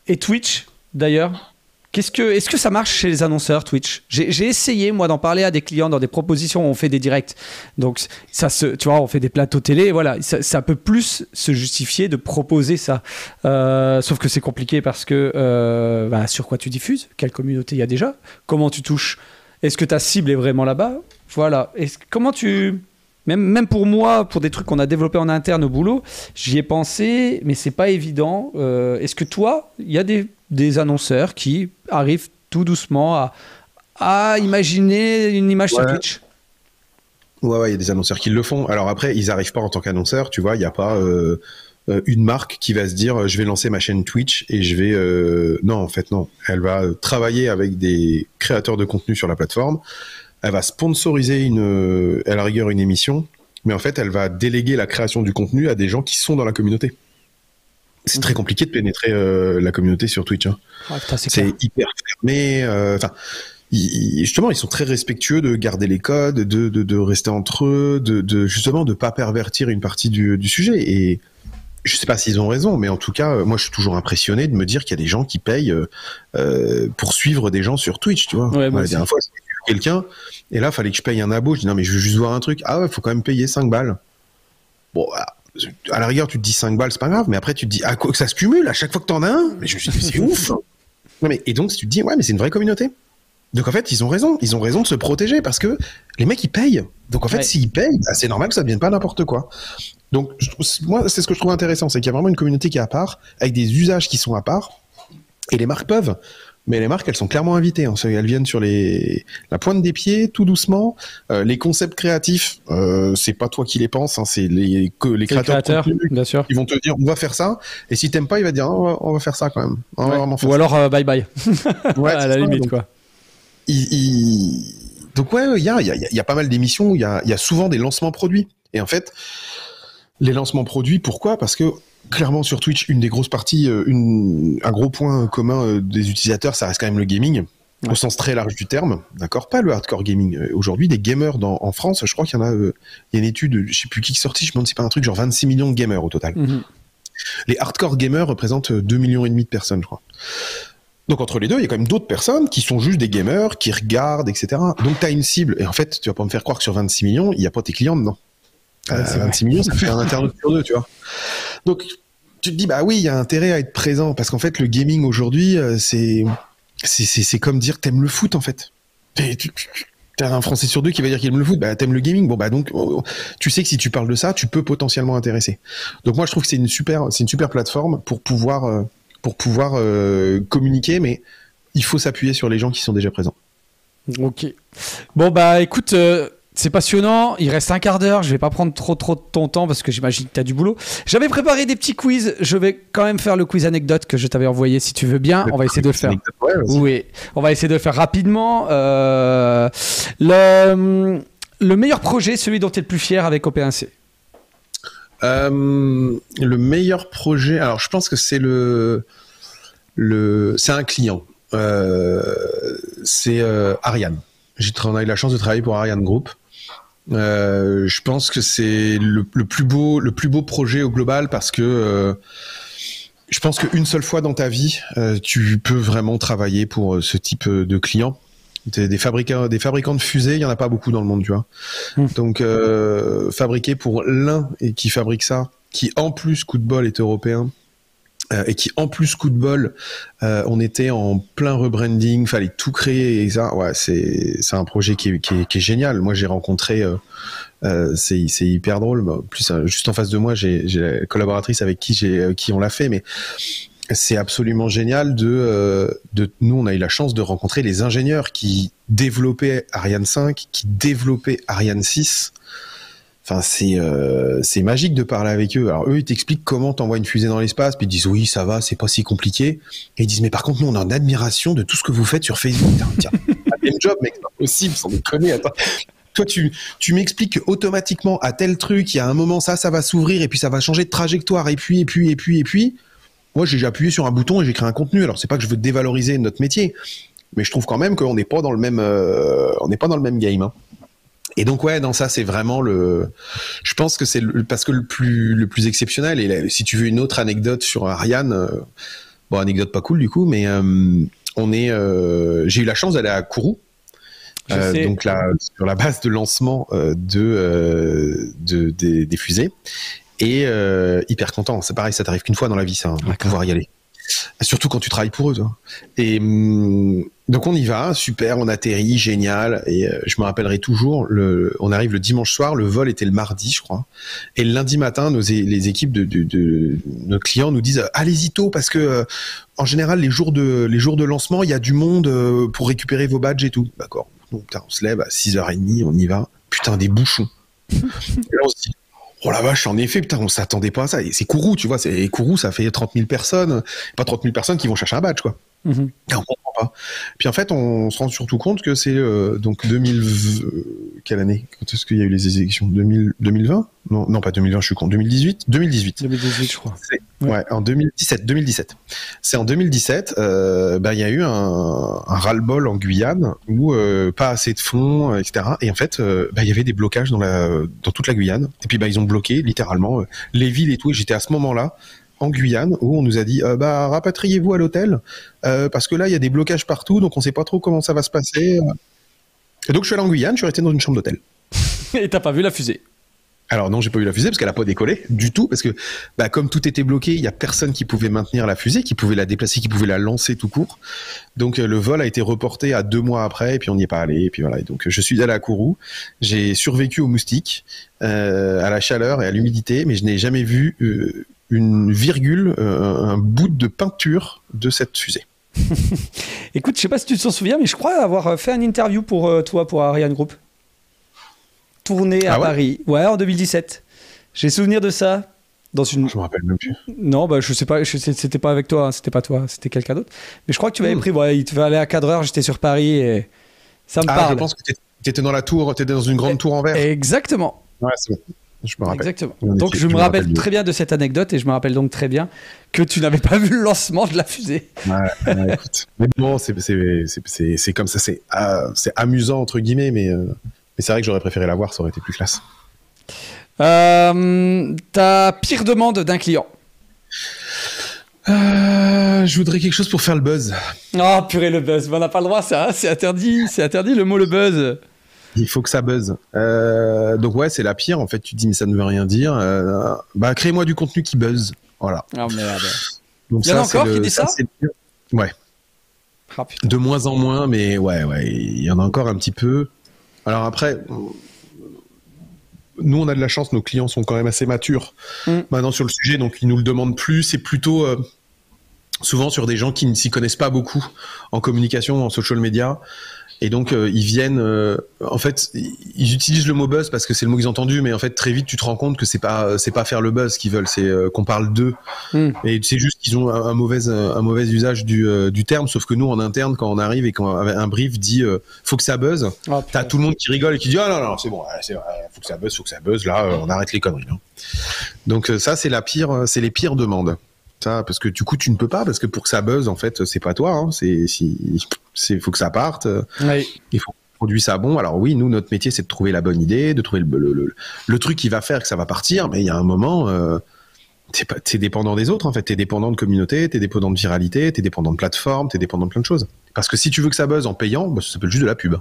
Et Twitch, d'ailleurs Qu'est-ce que, est-ce que ça marche chez les annonceurs Twitch? J'ai, essayé moi d'en parler à des clients dans des propositions. On fait des directs, donc ça se, tu vois, on fait des plateaux télé. Voilà, ça, peut plus se justifier de proposer ça. Euh, sauf que c'est compliqué parce que euh, bah, sur quoi tu diffuses? Quelle communauté il y a déjà? Comment tu touches Est-ce que ta cible est vraiment là-bas? Voilà. comment tu même, même pour moi, pour des trucs qu'on a développés en interne au boulot, j'y ai pensé, mais c'est pas évident. Euh, est-ce que toi, il y a des, des, annonceurs qui arrivent tout doucement à, à imaginer une image sur Twitch? Ouais, ouais, il y a des annonceurs qui le font. Alors après, ils n'arrivent pas en tant qu'annonceurs, tu vois, il n'y a pas euh, une marque qui va se dire je vais lancer ma chaîne Twitch et je vais... Non, en fait, non. Elle va travailler avec des créateurs de contenu sur la plateforme elle va sponsoriser une, à la rigueur une émission, mais en fait, elle va déléguer la création du contenu à des gens qui sont dans la communauté. C'est très compliqué de pénétrer euh, la communauté sur Twitch. Hein. C'est hyper fermé. Euh, justement, ils sont très respectueux de garder les codes, de, de, rester entre eux, de, de justement de pas pervertir une partie du, du sujet. Et je sais pas s'ils ont raison, mais en tout cas, moi, je suis toujours impressionné de me dire qu'il y a des gens qui payent euh, pour suivre des gens sur Twitch, tu vois. Ouais, la dernière fois, quelqu'un, et là, fallait que je paye un abo. Je dis non, mais je veux juste voir un truc. Ah ouais, faut quand même payer 5 balles. Bon, à la rigueur, tu te dis 5 balles, c'est pas grave, mais après, tu te dis, ah, quoi que ça se cumule à chaque fois que t'en as un. Mais je me suis dit, c'est ouf. Non, mais, et donc, si tu te dis, ouais, mais c'est une vraie communauté. Donc en fait, ils ont raison. Ils ont raison de se protéger parce que les mecs, ils payent. Donc en fait, s'ils payent, bah, c'est normal que ça devienne pas n'importe quoi. Donc moi, c'est ce que je trouve intéressant, c'est qu'il y a vraiment une communauté qui est à part, avec des usages qui sont à part. Et les marques peuvent mais les marques, elles sont clairement invitées. Hein. Elles viennent sur les la pointe des pieds, tout doucement. Euh, les concepts créatifs, euh, c'est pas toi qui les penses, hein, c'est les que les créateurs, bien sûr. Ils vont te dire on va faire ça, et si t'aimes pas, il va dire oh, on va faire ça quand même. Ou alors euh, bye bye. ouais, à la limite quoi. Donc ouais, il y a, y, a, y a pas mal d'émissions, il y a, y a souvent des lancements produits. Et en fait, les lancements produits, pourquoi? Parce que clairement sur Twitch, une des grosses parties, euh, une, un gros point commun euh, des utilisateurs, ça reste quand même le gaming. Au sens très large du terme, d'accord, pas le hardcore gaming. Euh, aujourd'hui, des gamers dans, en France, je crois qu'il y en a, il y a une étude, je sais plus qui est sortie, je me demande si c'est pas un truc genre 26 millions de gamers au total. Mhm. Les hardcore gamers représentent 2 millions et demi de personnes, je crois. Donc entre les deux, il y a quand même d'autres personnes qui sont juste des gamers, qui regardent, etc. Donc tu as une cible, et en fait, tu vas pas me faire croire que sur 26 millions, il n'y a pas tes clients dedans. 26 millions, ça fait un internaute sur deux, tu vois. Donc, tu te dis, bah oui, il y a intérêt à être présent, parce qu'en fait, le gaming aujourd'hui, euh, c'est, c'est, comme dire t'aimes le foot, en fait. T'as un Français sur deux qui va dire qu'il aime le foot, bah t'aimes le gaming. Bon bah donc oh, tu sais que si tu parles de ça, tu peux potentiellement intéresser. Donc moi je trouve que c'est une super, c'est une super plateforme pour pouvoir, euh, pour pouvoir euh, communiquer, mais il faut s'appuyer sur les gens qui sont déjà présents. Ok. Bon bah écoute, c'est passionnant, il reste un quart d'heure, je vais pas prendre trop trop de ton temps parce que j'imagine que tu as du boulot. J'avais préparé des petits quiz, je vais quand même faire le quiz anecdote que je t'avais envoyé si tu veux bien, on va essayer de le faire. oui, on va essayer de le faire rapidement. Euh, le, le, meilleur projet, celui dont tu es le plus fier avec OP1C euh, Le meilleur projet, alors je pense que c'est le, le c'est un client, euh, c'est Ariane. J'ai eu la chance de travailler pour Ariane Group. Euh, je pense que c'est le, plus beau, le plus beau projet au global parce que euh, je pense qu'une seule fois dans ta vie, euh, tu peux vraiment travailler pour ce type de client. Des, fabricants, des fabricants de fusées, il y en a pas beaucoup dans le monde, tu vois. Hmm. Donc fabriquer pour l'un et qui fabrique ça, qui en plus coup de bol est européen, euh, et qui en plus coup de bol, euh, on était en plein rebranding, fallait tout créer et ça, ouais, c'est c'est un projet qui est, qui est, qui est génial. Moi, j'ai rencontré, euh, euh c'est c'est hyper drôle. Plus, juste en face de moi, j'ai j'ai la collaboratrice avec qui j'ai qui on l'a fait, mais c'est absolument génial de de nous, on a eu la chance de rencontrer les ingénieurs qui développaient Ariane 5, qui développaient Ariane 6 Enfin, c'est euh, c'est magique de parler avec eux. Alors eux, ils t'expliquent comment t'envoies une fusée dans l'espace, puis ils disent oui, ça va, c'est pas si compliqué. Et ils disent mais par contre, nous, on est en admiration de tout ce que vous faites sur Facebook. Tiens, même job, mec, c'est pas possible, sans déconner. Attends. Toi, tu, tu m'expliques automatiquement à tel truc, il y a un moment, ça, ça va s'ouvrir, et puis ça va changer de trajectoire, et puis, et puis, et puis, et puis. Moi, j'ai appuyé sur un bouton et j'ai créé un contenu. Alors, c'est pas que je veux dévaloriser notre métier, mais je trouve quand même qu'on n'est pas dans le même, euh, on n'est pas dans le même game. Hein. Et donc ouais, dans ça c'est vraiment le. Je pense que c'est parce que le plus le plus exceptionnel. Et si tu veux une autre anecdote sur Ariane, euh, bon anecdote pas cool du coup, mais euh, on est. J'ai eu la chance d'aller à Kourou. donc là, sur la base de lancement de, de des, fusées et hyper content. C'est pareil, ça t'arrive qu'une fois dans la vie, ça, hein, de pouvoir y aller. Surtout quand tu travailles pour eux. Toi. Et hum, donc on y va, super, on atterrit, génial. Et euh, je me rappellerai toujours, le, on arrive le dimanche soir, le vol était le mardi, je crois. Et le lundi matin, nos, les équipes de, de, de, nos clients nous disent allez-y tôt parce que euh, en général les jours de les jours de lancement, il y a du monde euh, pour récupérer vos badges et tout. D'accord. Donc on se lève à 6h30, on y va. Putain des bouchons. et là on se dit Oh la vache, en effet, putain, on s'attendait pas à ça. C'est Kourou, tu vois, c'est Kourou, ça fait 30 000 personnes, pas 30 000 personnes qui vont chercher un badge, quoi. Mm on comprend pas. Puis en fait, on se rend surtout compte que c'est euh, donc 2000 quelle année? Quand est-ce qu'il y a eu les élections? 2000, 2020 Non, non pas 2020, je suis con. 2018 2018. 2018, je crois. Ouais. en 2017. 2017. C'est en 2017, euh, bah, il y a eu un, un ras-le-bol en Guyane où euh, pas assez de fonds, etc. Et en fait, euh, bah, il y avait des blocages dans la dans toute la Guyane. Et puis bah ils ont bloqué littéralement euh, les villes et tout. Et j'étais à ce moment-là en Guyane où on nous a dit euh, bah rapatriez-vous à l'hôtel euh, parce que là il y a des blocages partout donc on sait pas trop comment ça va se passer. Et donc je suis allé en Guyane, je suis resté dans une chambre d'hôtel. Et t'as pas vu la fusée? Alors non, j'ai pas vu la fusée parce qu'elle a pas décollé du tout parce que bah, comme tout était bloqué, il y a personne qui pouvait maintenir la fusée, qui pouvait la déplacer, qui pouvait la lancer tout court. Donc euh, le vol a été reporté à deux mois après et puis on n'y est pas allé et puis voilà. donc je suis allé à Kourou, j'ai survécu aux moustiques, à la chaleur et à l'humidité, mais je n'ai jamais vu une virgule, euh, un bout de peinture de cette fusée. Écoute, je sais pas si tu te souviens, mais je crois avoir fait une interview pour euh, toi, pour Ariane Group. Tournée à Ah ouais Paris. Ouais, en 2017. J'ai souvenir de ça. Dans une... Je me rappelle même plus. Non, bah, je sais pas, c'était pas avec toi, hein, c'était pas toi, c'était quelqu'un d'autre. Mais je crois que tu m'avais Hmm. pris, ouais, il te fallait à 4 heures, j'étais sur Paris et ça me Ah, parle. je pense que t'étais- t'étais dans la tour, t'étais dans une grande tour en verre. Exactement. Ouais, c'est bon. Je me rappelle. Exactement. On Donc je me rappelle très bien de cette anecdote et je me rappelle donc très bien que tu n'avais pas vu le lancement de la fusée. Ouais, ouais, écoute. Mais bon, c'est comme ça, c'est euh, c'est amusant entre guillemets, mais, euh, mais c'est vrai que j'aurais préféré la voir, ça aurait été plus classe. Euh, ta pire demande d'un client. Euh, je voudrais quelque chose pour faire le buzz. Oh purée le buzz, on n'a pas le droit ça, hein, c'est interdit, c'est interdit le mot le buzz. Il faut que ça buzz. Euh, donc ouais, c'est la pire. En fait, tu te dis mais ça ne veut rien dire. Euh, bah crée-moi du contenu qui buzz. Voilà. Oh merde. Donc Il y en a encore le- qui disent ça. Ouais. Ah. De moins en moins, mais ouais, ouais, il y en a encore un petit peu. Alors après, nous, on a de la chance, nos clients sont quand même assez matures Mm. maintenant sur le sujet, donc ils nous le demandent plus. C'est plutôt euh, souvent sur des gens qui ne s'y connaissent pas beaucoup en communication, en social media. Et donc, euh, ils viennent, euh, en fait, ils utilisent le mot buzz parce que c'est le mot qu'ils ont entendu, mais en fait, très vite, tu te rends compte que c'est pas, c'est pas faire le buzz qu'ils veulent, c'est euh, qu'on parle d'eux. Hmm. Et c'est juste qu'ils ont un, un mauvais, un mauvais usage du, euh, du terme, sauf que nous, en interne, quand on arrive et quand un brief dit euh, faut que ça buzz, Oh, t'as tout le monde qui rigole et qui dit ah non, non, c'est bon, c'est, faut que ça buzz, faut que ça buzz, là, euh, on arrête les conneries. hein. Donc, euh, ça, c'est la pire, euh, c'est les pires demandes. Ça, parce que du coup, tu ne peux pas, parce que pour que ça buzz, en fait, c'est pas toi, hein, c'est, si, c'est, faut que ça parte. Ouais. il faut produire ça bon. Alors oui, nous, notre métier, c'est de trouver la bonne idée, de trouver le, le, le- le truc qui va faire que ça va partir, mais il y a un moment, euh, t'es, pas, t'es dépendant des autres, en fait. T'es dépendant de communauté, t'es dépendant de viralité, t'es dépendant de plateforme, t'es dépendant de plein de choses. Parce que si tu veux que ça buzz en payant, bah, ça s'appelle juste de la pub.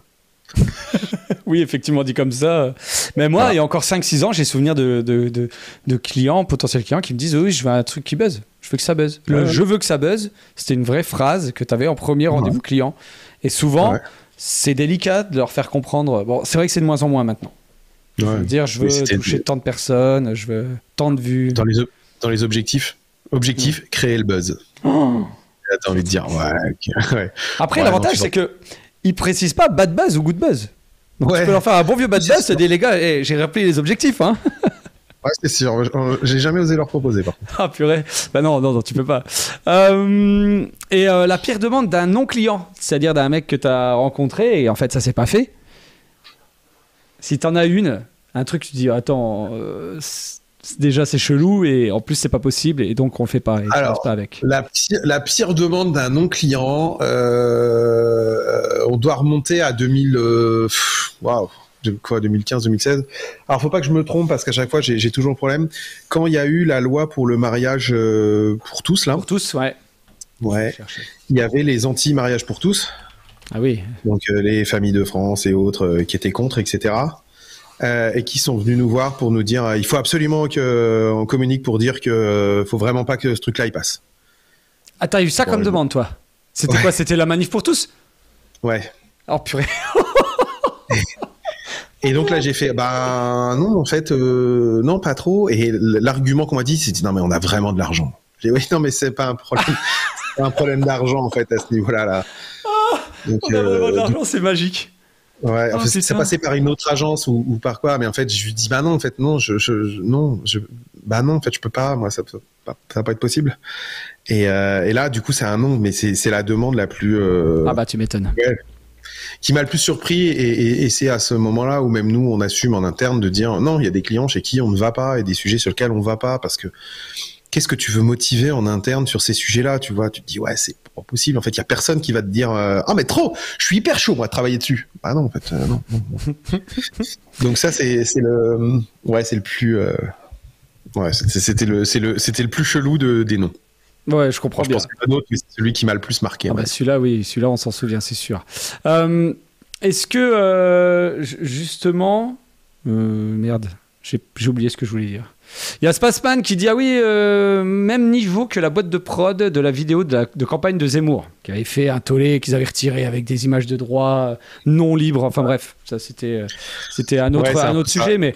Oui, effectivement, dit comme ça. Mais moi, il y a encore 5-6 ans, j'ai souvenir de, de, de, de clients, potentiels clients, qui me disent Oui, je veux un truc qui buzz. Je veux que ça buzz. Le Ouais. je veux que ça buzz, c'était une vraie phrase que tu avais en premier rendez-vous client. Et souvent, Ouais. c'est délicat de leur faire comprendre. Bon, c'est vrai que c'est de moins en moins maintenant. Ouais. Dire Je veux toucher tant de personnes, je veux tant de vues. Dans les, dans les objectifs, objectif, créer le buzz. Oh. T'as envie de dire, ouais. Après, Ouais, l'avantage, c'est que ils précisent pas bad buzz ou good buzz. Donc Ouais. tu peux leur faire un bon vieux bad buzz, c'est des les gars, eh, j'ai rappelé les objectifs, hein. Ouais, c'est sûr. J'ai jamais osé leur proposer, par contre. Ah purée. Bah non, non, non, tu peux pas. Euh, et euh, la pire demande d'un non-client, c'est-à-dire d'un mec que tu as rencontré et en fait ça s'est pas fait. Si t'en as une, un truc, tu te dis attends, euh, déjà c'est chelou et en plus c'est pas possible et donc on le fait pas et Alors, pas avec. La pire, la pire demande d'un non-client, euh, on doit remonter à 2000, euh, waouh, de quoi, 2015, 2016. Alors, faut pas que je me trompe parce qu'à chaque fois, j'ai toujours le problème. Quand il y a eu la loi pour le mariage euh, pour tous, là, Pour tous, ouais. ouais, il y avait les anti-mariage pour tous, Ah oui. donc euh, les familles de France et autres qui étaient contre, etc. euh, et qui sont venus nous voir pour nous dire euh, il faut absolument qu'on communique pour dire que euh, faut vraiment pas que ce truc-là il passe. Ah t'as eu ça comme demande toi C'était Ouais. quoi C'était la manif pour tous? Ouais. Oh purée. Et donc là, j'ai fait, bah non, en fait, euh, non, pas trop. Et l'argument qu'on m'a dit, c'était non, mais on a vraiment de l'argent. J'ai dit, oui, non, mais c'est pas un problème, c'est pas un problème d'argent en fait à ce niveau-là. Là. Donc, On a vraiment de euh, l'argent, c'est magique. Ouais, en Oh, fait, c'est putain. passé par une autre agence ou, ou par quoi, mais en fait, je lui dis, bah non, en fait, non, je, je, je- non, je, bah non, en fait, je peux pas, moi, ça, ça, ça va pas être possible. Et, euh, et là, du coup, c'est un non, mais c'est c'est la demande la plus. euh, Ah bah tu m'étonnes. qui m'a le plus surpris et, et- et c'est à ce moment-là où même nous on assume en interne de dire non il y a des clients chez qui on ne va pas et des sujets sur lesquels on ne va pas parce que qu'est-ce que tu veux motiver en interne sur ces sujets-là tu vois? Tu te dis ouais c'est pas possible. En fait il y a personne qui va te dire euh, ah mais trop! Je suis hyper chaud moi travailler dessus ah non en fait euh, non, donc ça c'est c'est le ouais c'est le plus euh, ouais c'était le c'est le c'était le plus chelou de des noms. Ouais, je comprends je bien. pense que mais c'est celui qui m'a le plus marqué Ah bah celui-là, oui, celui-là, on s'en souvient, c'est sûr. Euh, Est-ce que, euh, ju- justement... euh, merde, j'ai oublié ce que je voulais dire. Il y a Spaceman qui dit, ah oui, euh, même niveau que la boîte de prod de la vidéo de, la, de campagne de Zemmour, qui avait fait un tollé qu'ils avaient retiré avec des images de droit euh, non libres, enfin bref, ça c'était euh, c'était un autre, Ouais, un autre sujet, mais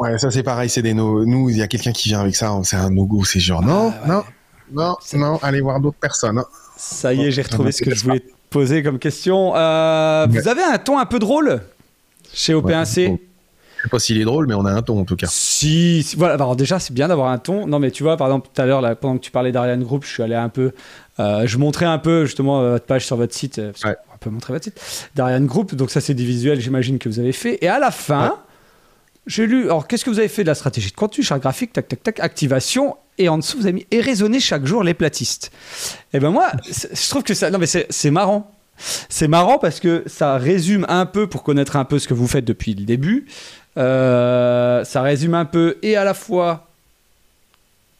Ouais, ça c'est pareil, c'est des no... nous il y a quelqu'un qui vient avec ça, c'est un no-go, c'est genre non, Ah, ouais. non, Non, non, allez voir d'autres personnes. hein. Ça y est, j'ai retrouvé ce que je voulais te poser comme question. Euh, Ouais. Vous avez un ton un peu drôle chez OP1C Ouais, bon. Je sais pas s'il est drôle, mais on a un ton en tout cas. Si, si- voilà. Alors déjà, c'est bien d'avoir un ton. Non, mais tu vois, par exemple, tout à l'heure, pendant que tu parlais d'Ariane Group, je suis allé un peu, euh, je montrais un peu justement euh, votre page sur votre site. euh, parce Ouais. qu'on peut montrer votre site d'Ariane Group. Donc ça, c'est des visuels, j'imagine que vous avez fait. Et à la fin, Ouais. j'ai lu. Alors, qu'est-ce que vous avez fait de la stratégie de contenu, charte graphique, tac, tac, tac, activation. Et en dessous, vous avez mis et raisonner chaque jour les platistes. Et ben moi, je trouve que ça, non mais c'est marrant. C'est marrant parce que ça résume un peu, pour connaître un peu ce que vous faites depuis le début, euh, ça résume un peu et à la fois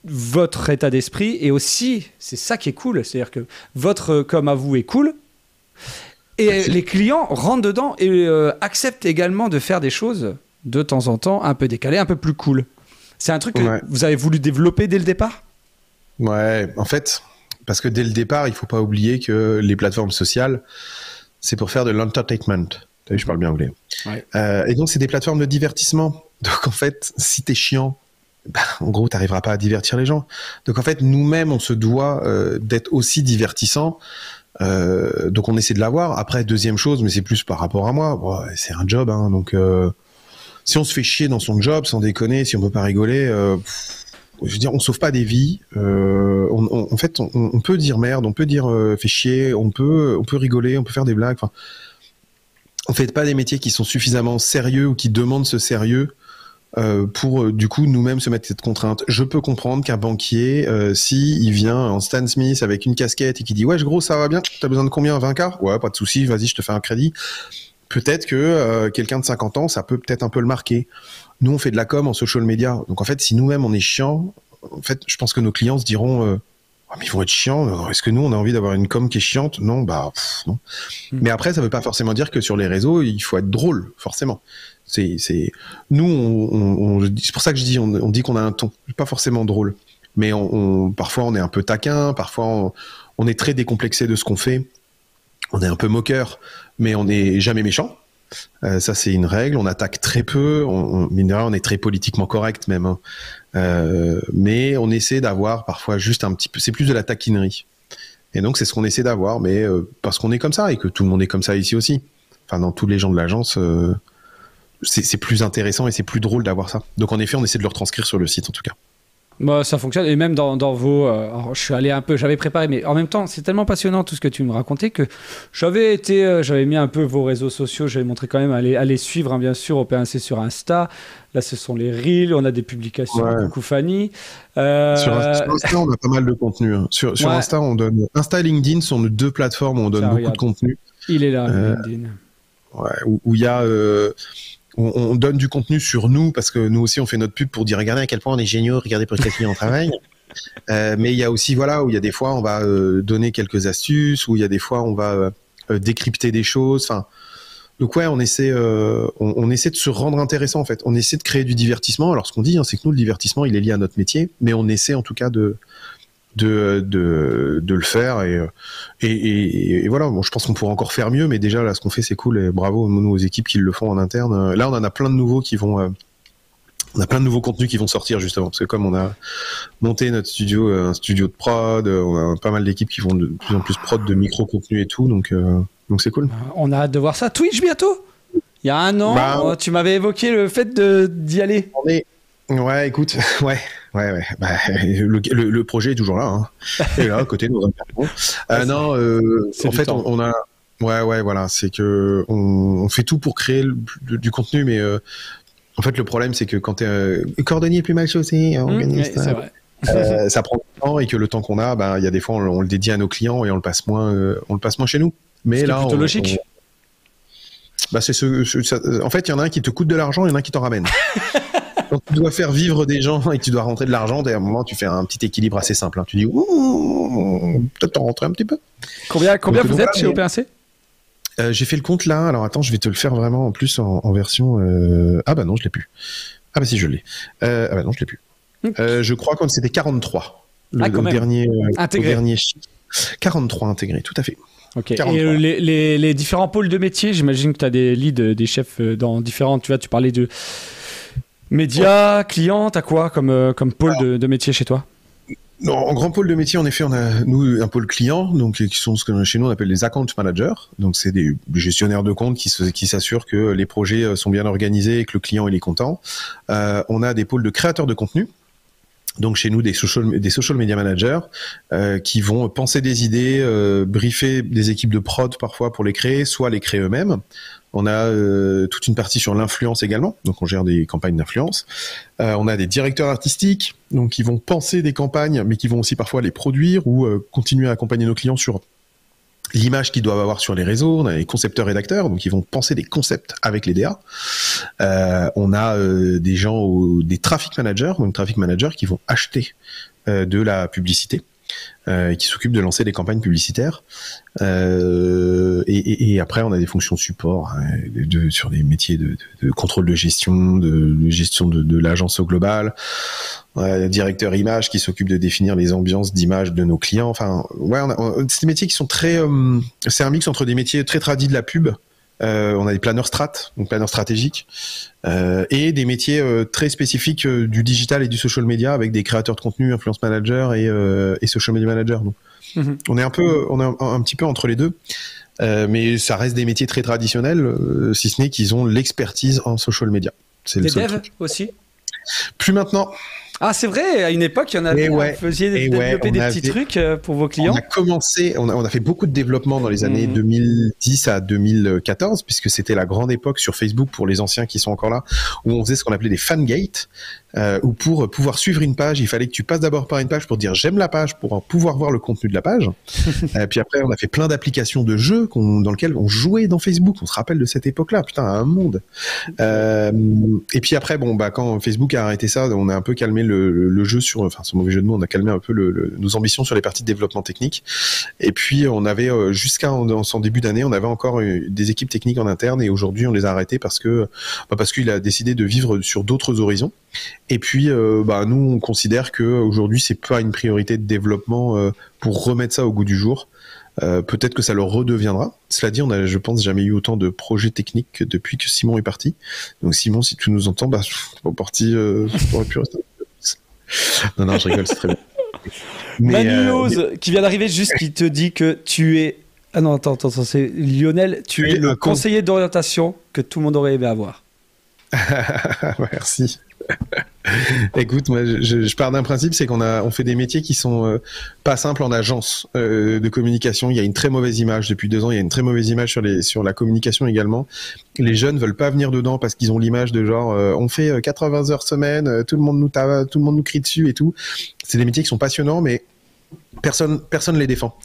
votre état d'esprit et aussi, c'est ça qui est cool, c'est-à-dire que votre com à vous est cool et les clients rentrent dedans et euh, acceptent également de faire des choses de temps en temps un peu décalées, un peu plus cool. C'est un truc que Ouais. vous avez voulu développer dès le départ? Ouais, en fait, parce que dès le départ, il faut pas oublier que les plateformes sociales, c'est pour faire de l'entertainment. T'as vu, je parle bien anglais. Ouais. Euh, et donc, c'est des plateformes de divertissement. Donc, en fait, si t'es chiant, bah, en gros, t'arriveras pas à divertir les gens. Donc, en fait, nous-mêmes, on se doit euh, d'être aussi divertissant. Euh, donc, on essaie de l'avoir. Après, deuxième chose, mais c'est plus par rapport à moi. Bon, c'est un job, hein, donc. euh, si on se fait chier dans son job, sans déconner, si on peut pas rigoler, euh, pff, je veux dire, on sauve pas des vies. Euh, on, on- en fait, on, on peut dire merde, on peut dire euh, fait chier, on peut, on peut rigoler, on peut faire des blagues. Enfin, on fait pas des métiers qui sont suffisamment sérieux ou qui demandent ce sérieux euh, pour euh, du coup nous-mêmes se mettre cette contrainte. Je peux comprendre qu'un banquier, euh, si il vient en Stan Smith avec une casquette et qui dit ouais gros ça va bien, t'as besoin de combien? 20K Ouais pas de souci, vas-y je te fais un crédit. Peut-être que euh, quelqu'un de 50 ans ça peut peut-être un peu le marquer. Nous on fait de la com en social media, donc en fait si nous-mêmes on est chiant, en fait je pense que nos clients se diront Ah, mais ils vont être chiants. Est-ce que nous on a envie d'avoir une com qui est chiante? Non bah pff, non. Hmm. Mais après ça veut pas forcément dire que sur les réseaux il faut être drôle forcément. C'est, c'est, nous, on, on- on- c'est pour ça que je dis, on, on dit qu'on a un ton, pas forcément drôle, mais on, on- parfois on est un peu taquin, parfois on est très décomplexé de ce qu'on fait, on est un peu moqueur, mais on n'est jamais méchant. Euh, ça c'est une règle. On attaque très peu, on, on, on est très politiquement correct même, hein. Euh, mais on essaie d'avoir parfois juste un petit peu, c'est plus de la taquinerie. Et donc c'est ce qu'on essaie d'avoir, mais euh, parce qu'on est comme ça et que tout le monde est comme ça ici aussi. Enfin, dans tous les gens de l'agence, c'est plus intéressant et c'est plus drôle d'avoir ça. Donc en effet, on essaie de le retranscrire sur le site en tout cas. Bah, ça fonctionne et même dans, dans vos. euh, alors, je suis allé un peu, j'avais préparé, mais en même temps, c'est tellement passionnant tout ce que tu me racontais que j'avais été, euh, j'avais mis un peu vos réseaux sociaux, j'avais montré quand même à les, à les suivre, hein, bien sûr, au PNC sur Insta. Là, ce sont les reels, on a des publications. Ouais. Coucou Fanny. Euh, Sur, Insta, sur Insta, on a pas mal de contenu. hein. Sur, sur Ouais. Insta, on donne Insta et LinkedIn sont nos deux plateformes où on donne Ça, beaucoup regarde. de contenu. il est là, Euh, LinkedIn. Ouais, où il y a euh, on, on donne du contenu sur nous parce que nous aussi on fait notre pub pour dire regardez à quel point on est géniaux, regardez pour quel client on travaille. Euh, mais il y a aussi voilà où il y a des fois on va euh, donner quelques astuces, où il y a des fois on va euh, décrypter des choses. Enfin, donc ouais, on essaie on, on essaie de se rendre intéressant en fait. On essaie de créer du divertissement. Alors ce qu'on dit, hein, c'est que nous le divertissement il est lié à notre métier, mais on essaie en tout cas de de, de, de le faire et, euh, et, et, et voilà. Bon je pense qu'on pourrait encore faire mieux mais déjà là ce qu'on fait c'est cool et bravo nous aux équipes qui le font en interne. Euh, là on en a plein de nouveaux qui vont euh, on a plein de nouveaux contenus qui vont sortir justement parce que comme on a monté notre studio un studio de prod on a pas mal d'équipes qui vont de plus en plus prod de micro contenu et tout donc euh, donc c'est cool. On a hâte de voir ça. Twitch bientôt? Il y a un an, Bah, tu m'avais évoqué le fait d'y aller. on est ouais écoute ouais ouais ouais bah, le, le, le projet est toujours là hein. et là à côté de. Ah, Euh, non euh, en fait on, on a ouais ouais voilà c'est que on, on fait tout pour créer le- du, contenu mais euh, en fait le problème c'est que quand t'es cordonnier plus mal chaussé Mmh, organise ouais, ça. Euh, prend du temps et que le temps qu'on a, ben il y a des fois on, on le dédie à nos clients et on le passe moins, euh, on le passe moins chez nous. Mais là, plutôt on- logique. on- bah c'est ce, ce- ça- en fait, il y en a un qui te coûte de l'argent, il y en a un qui t'en ramène. Quand tu dois faire vivre des gens et que tu dois rentrer de l'argent, à un moment tu fais un petit équilibre assez simple. hein. Tu dis, peut-être t'en rentrer un petit peu. Combien, combien Donc, vous donc, êtes chez OPNC Euh, J'ai fait le compte là. Alors attends, je vais te le faire vraiment en plus en, en version. euh, Ah bah non, je l'ai plus. Ah bah si, je l'ai. Euh, ah bah non, je l'ai plus. Euh, je crois que c'était 43. Le, Ah, quand le même. dernier, Intégré. le dernier chiffre. 43 intégrés, tout à fait. Et 43. les, les- les différents pôles de métier, j'imagine que tu as des leads, des chefs dans différentes. Tu vois, tu parlais de médias, clients, t'as quoi comme, euh, comme pôle de, de métier chez toi en grand pôle de métier, en effet, on a nous un pôle client, donc qui sont ce que chez nous on appelle les account managers. Donc c'est des gestionnaires de compte qui, qui s'assurent que les projets euh, sont bien organisés et que le client il est content. Euh, on a des pôles de créateurs de contenu. Donc chez nous des social, des social media managers euh, qui vont penser des idées, euh, briefer des équipes de prod parfois pour les créer, soit les créer eux-mêmes. On a euh, toute une partie sur l'influence également, donc on gère des campagnes d'influence. Euh, on a des directeurs artistiques, donc qui vont penser des campagnes, mais qui vont aussi parfois les produire ou euh, continuer à accompagner nos clients sur l'image qu'ils doivent avoir sur les réseaux. On a les concepteurs rédacteurs, donc ils vont penser des concepts avec les DA. on a des gens, des traffic managers, donc traffic managers qui vont acheter de la publicité euh, qui s'occupe de lancer des campagnes publicitaires. Euh, et, après, on a des fonctions support hein, de, sur des métiers de, de, contrôle de gestion, de, gestion de, l'agence au global. Directeur image qui s'occupe de définir les ambiances d'image de nos clients. Enfin, ouais, c'est des métiers qui sont très. Euh, c'est un mix entre des métiers très tradis de la pub euh, on a des planeurs strat, donc planeurs stratégiques, euh, et des métiers euh, très spécifiques du digital et du social media avec des créateurs de contenu, influence manager et, social media manager. Mhm. on est un peu, on est un, petit peu entre les deux. mais ça reste des métiers très traditionnels, si ce n'est qu'ils ont l'expertise en social media. C'est des devs aussi? Plus maintenant. Ah, c'est vrai, à une époque, il y en avait, vous faisiez développer des petits trucs euh, pour vos clients. On a commencé, on a, on a fait beaucoup de développement dans les années 2010 mmh. à 2014, puisque c'était la grande époque sur Facebook pour les anciens qui sont encore là, où on faisait ce qu'on appelait des fangates, euh, où pour pouvoir suivre une page, il fallait que tu passes d'abord par une page pour dire j'aime la page, pour pouvoir voir le contenu de la page. euh, puis après, on a fait plein d'applications de jeux dans lesquelles on jouait dans Facebook. On se rappelle de cette époque-là, putain, un monde. Euh, et puis après, bon, bah quand Facebook a arrêté ça, on a un peu calmé le, le, jeu sur, enfin, ce mauvais jeu de mots, on a calmé un peu le, nos ambitions sur les parties de développement technique. Et puis, on avait euh, jusqu'à en, son début d'année, on avait encore des équipes techniques en interne, et aujourd'hui, on les a arrêtées parce que, bah, parce qu'il a décidé de vivre sur d'autres horizons. Et puis, euh, bah, nous, on considère que aujourd'hui, c'est pas une priorité de développement euh, pour remettre ça au goût du jour. Euh, peut-être que ça le redeviendra. Cela dit, on a, je pense, jamais eu autant de projets techniques depuis que Simon est parti. Donc, Simon, si tu nous entends, bah, pour partie, euh, pu rester. non, non, je rigole, c'est très bien. Mais, Manu qui vient d'arriver, juste qui te dit que tu es. Ah non, attends, attends, c'est Lionel, tu es le conseiller d'orientation que tout le monde aurait aimé avoir. Merci. Écoute, moi, je, pars d'un principe, c'est qu'on a, on fait des métiers qui sont euh, pas simples en agence euh, de communication. Il y a une très mauvaise image depuis deux ans. Il y a une très mauvaise image sur les, sur la communication également. Les jeunes veulent pas venir dedans parce qu'ils ont l'image de genre, euh, on fait 80 heures semaine, tout le monde nous tout le monde nous crie dessus et tout. C'est des métiers qui sont passionnants, mais personne, personne les défend.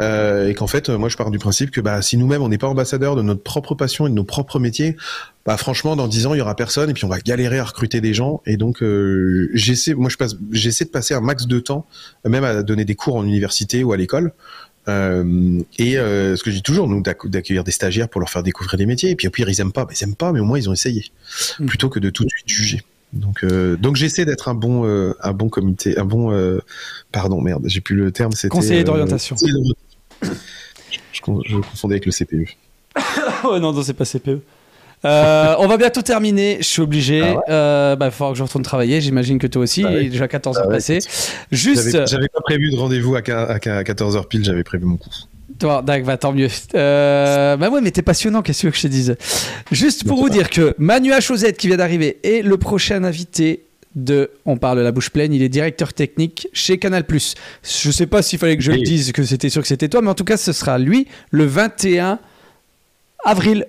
Euh, et qu'en fait, moi, je pars du principe que bah, si nous-mêmes, on n'est pas ambassadeurs de notre propre passion et de nos propres métiers, bah, franchement, dans dix ans, il y aura personne et puis on va galérer à recruter des gens. Et donc, euh, j'essaie, moi, je passe, j'essaie de passer un max de temps, même à donner des cours en université ou à l'école. Euh, et euh, ce que je dis toujours, nous, d'accueillir des stagiaires pour leur faire découvrir des métiers. Et puis au pire, ils aiment pas, bah, ils aiment pas, mais au moins ils ont essayé, mm. plutôt que de tout de suite juger. Donc, euh, donc j'essaie d'être un bon, euh, un bon comité, un bon, euh, pardon, merde, j'ai plus le terme. C'était conseiller d'orientation. Je, confondais avec le CPU. oh non, non, c'est pas CPU. Euh, on va bientôt terminer. Je suis obligé. Ah il euh, bah, que je retourne travailler. J'imagine que toi aussi. Ah il est déjà 14 h ah passé. Juste. J'avais pas prévu de rendez-vous à, 14 h pile. J'avais prévu mon coup. Toi, d'accord, bah, tant mieux. Euh, bah ouais, mais t'es passionnant. Qu'est-ce que je te dise? Juste pour vous dire que Manu Chosette qui vient d'arriver est le prochain invité de On parle la bouche pleine. Il est directeur technique chez Canal+. Je sais pas s'il fallait que je le dise, que c'était sûr que c'était toi, mais en tout cas, ce sera lui le 21 avril,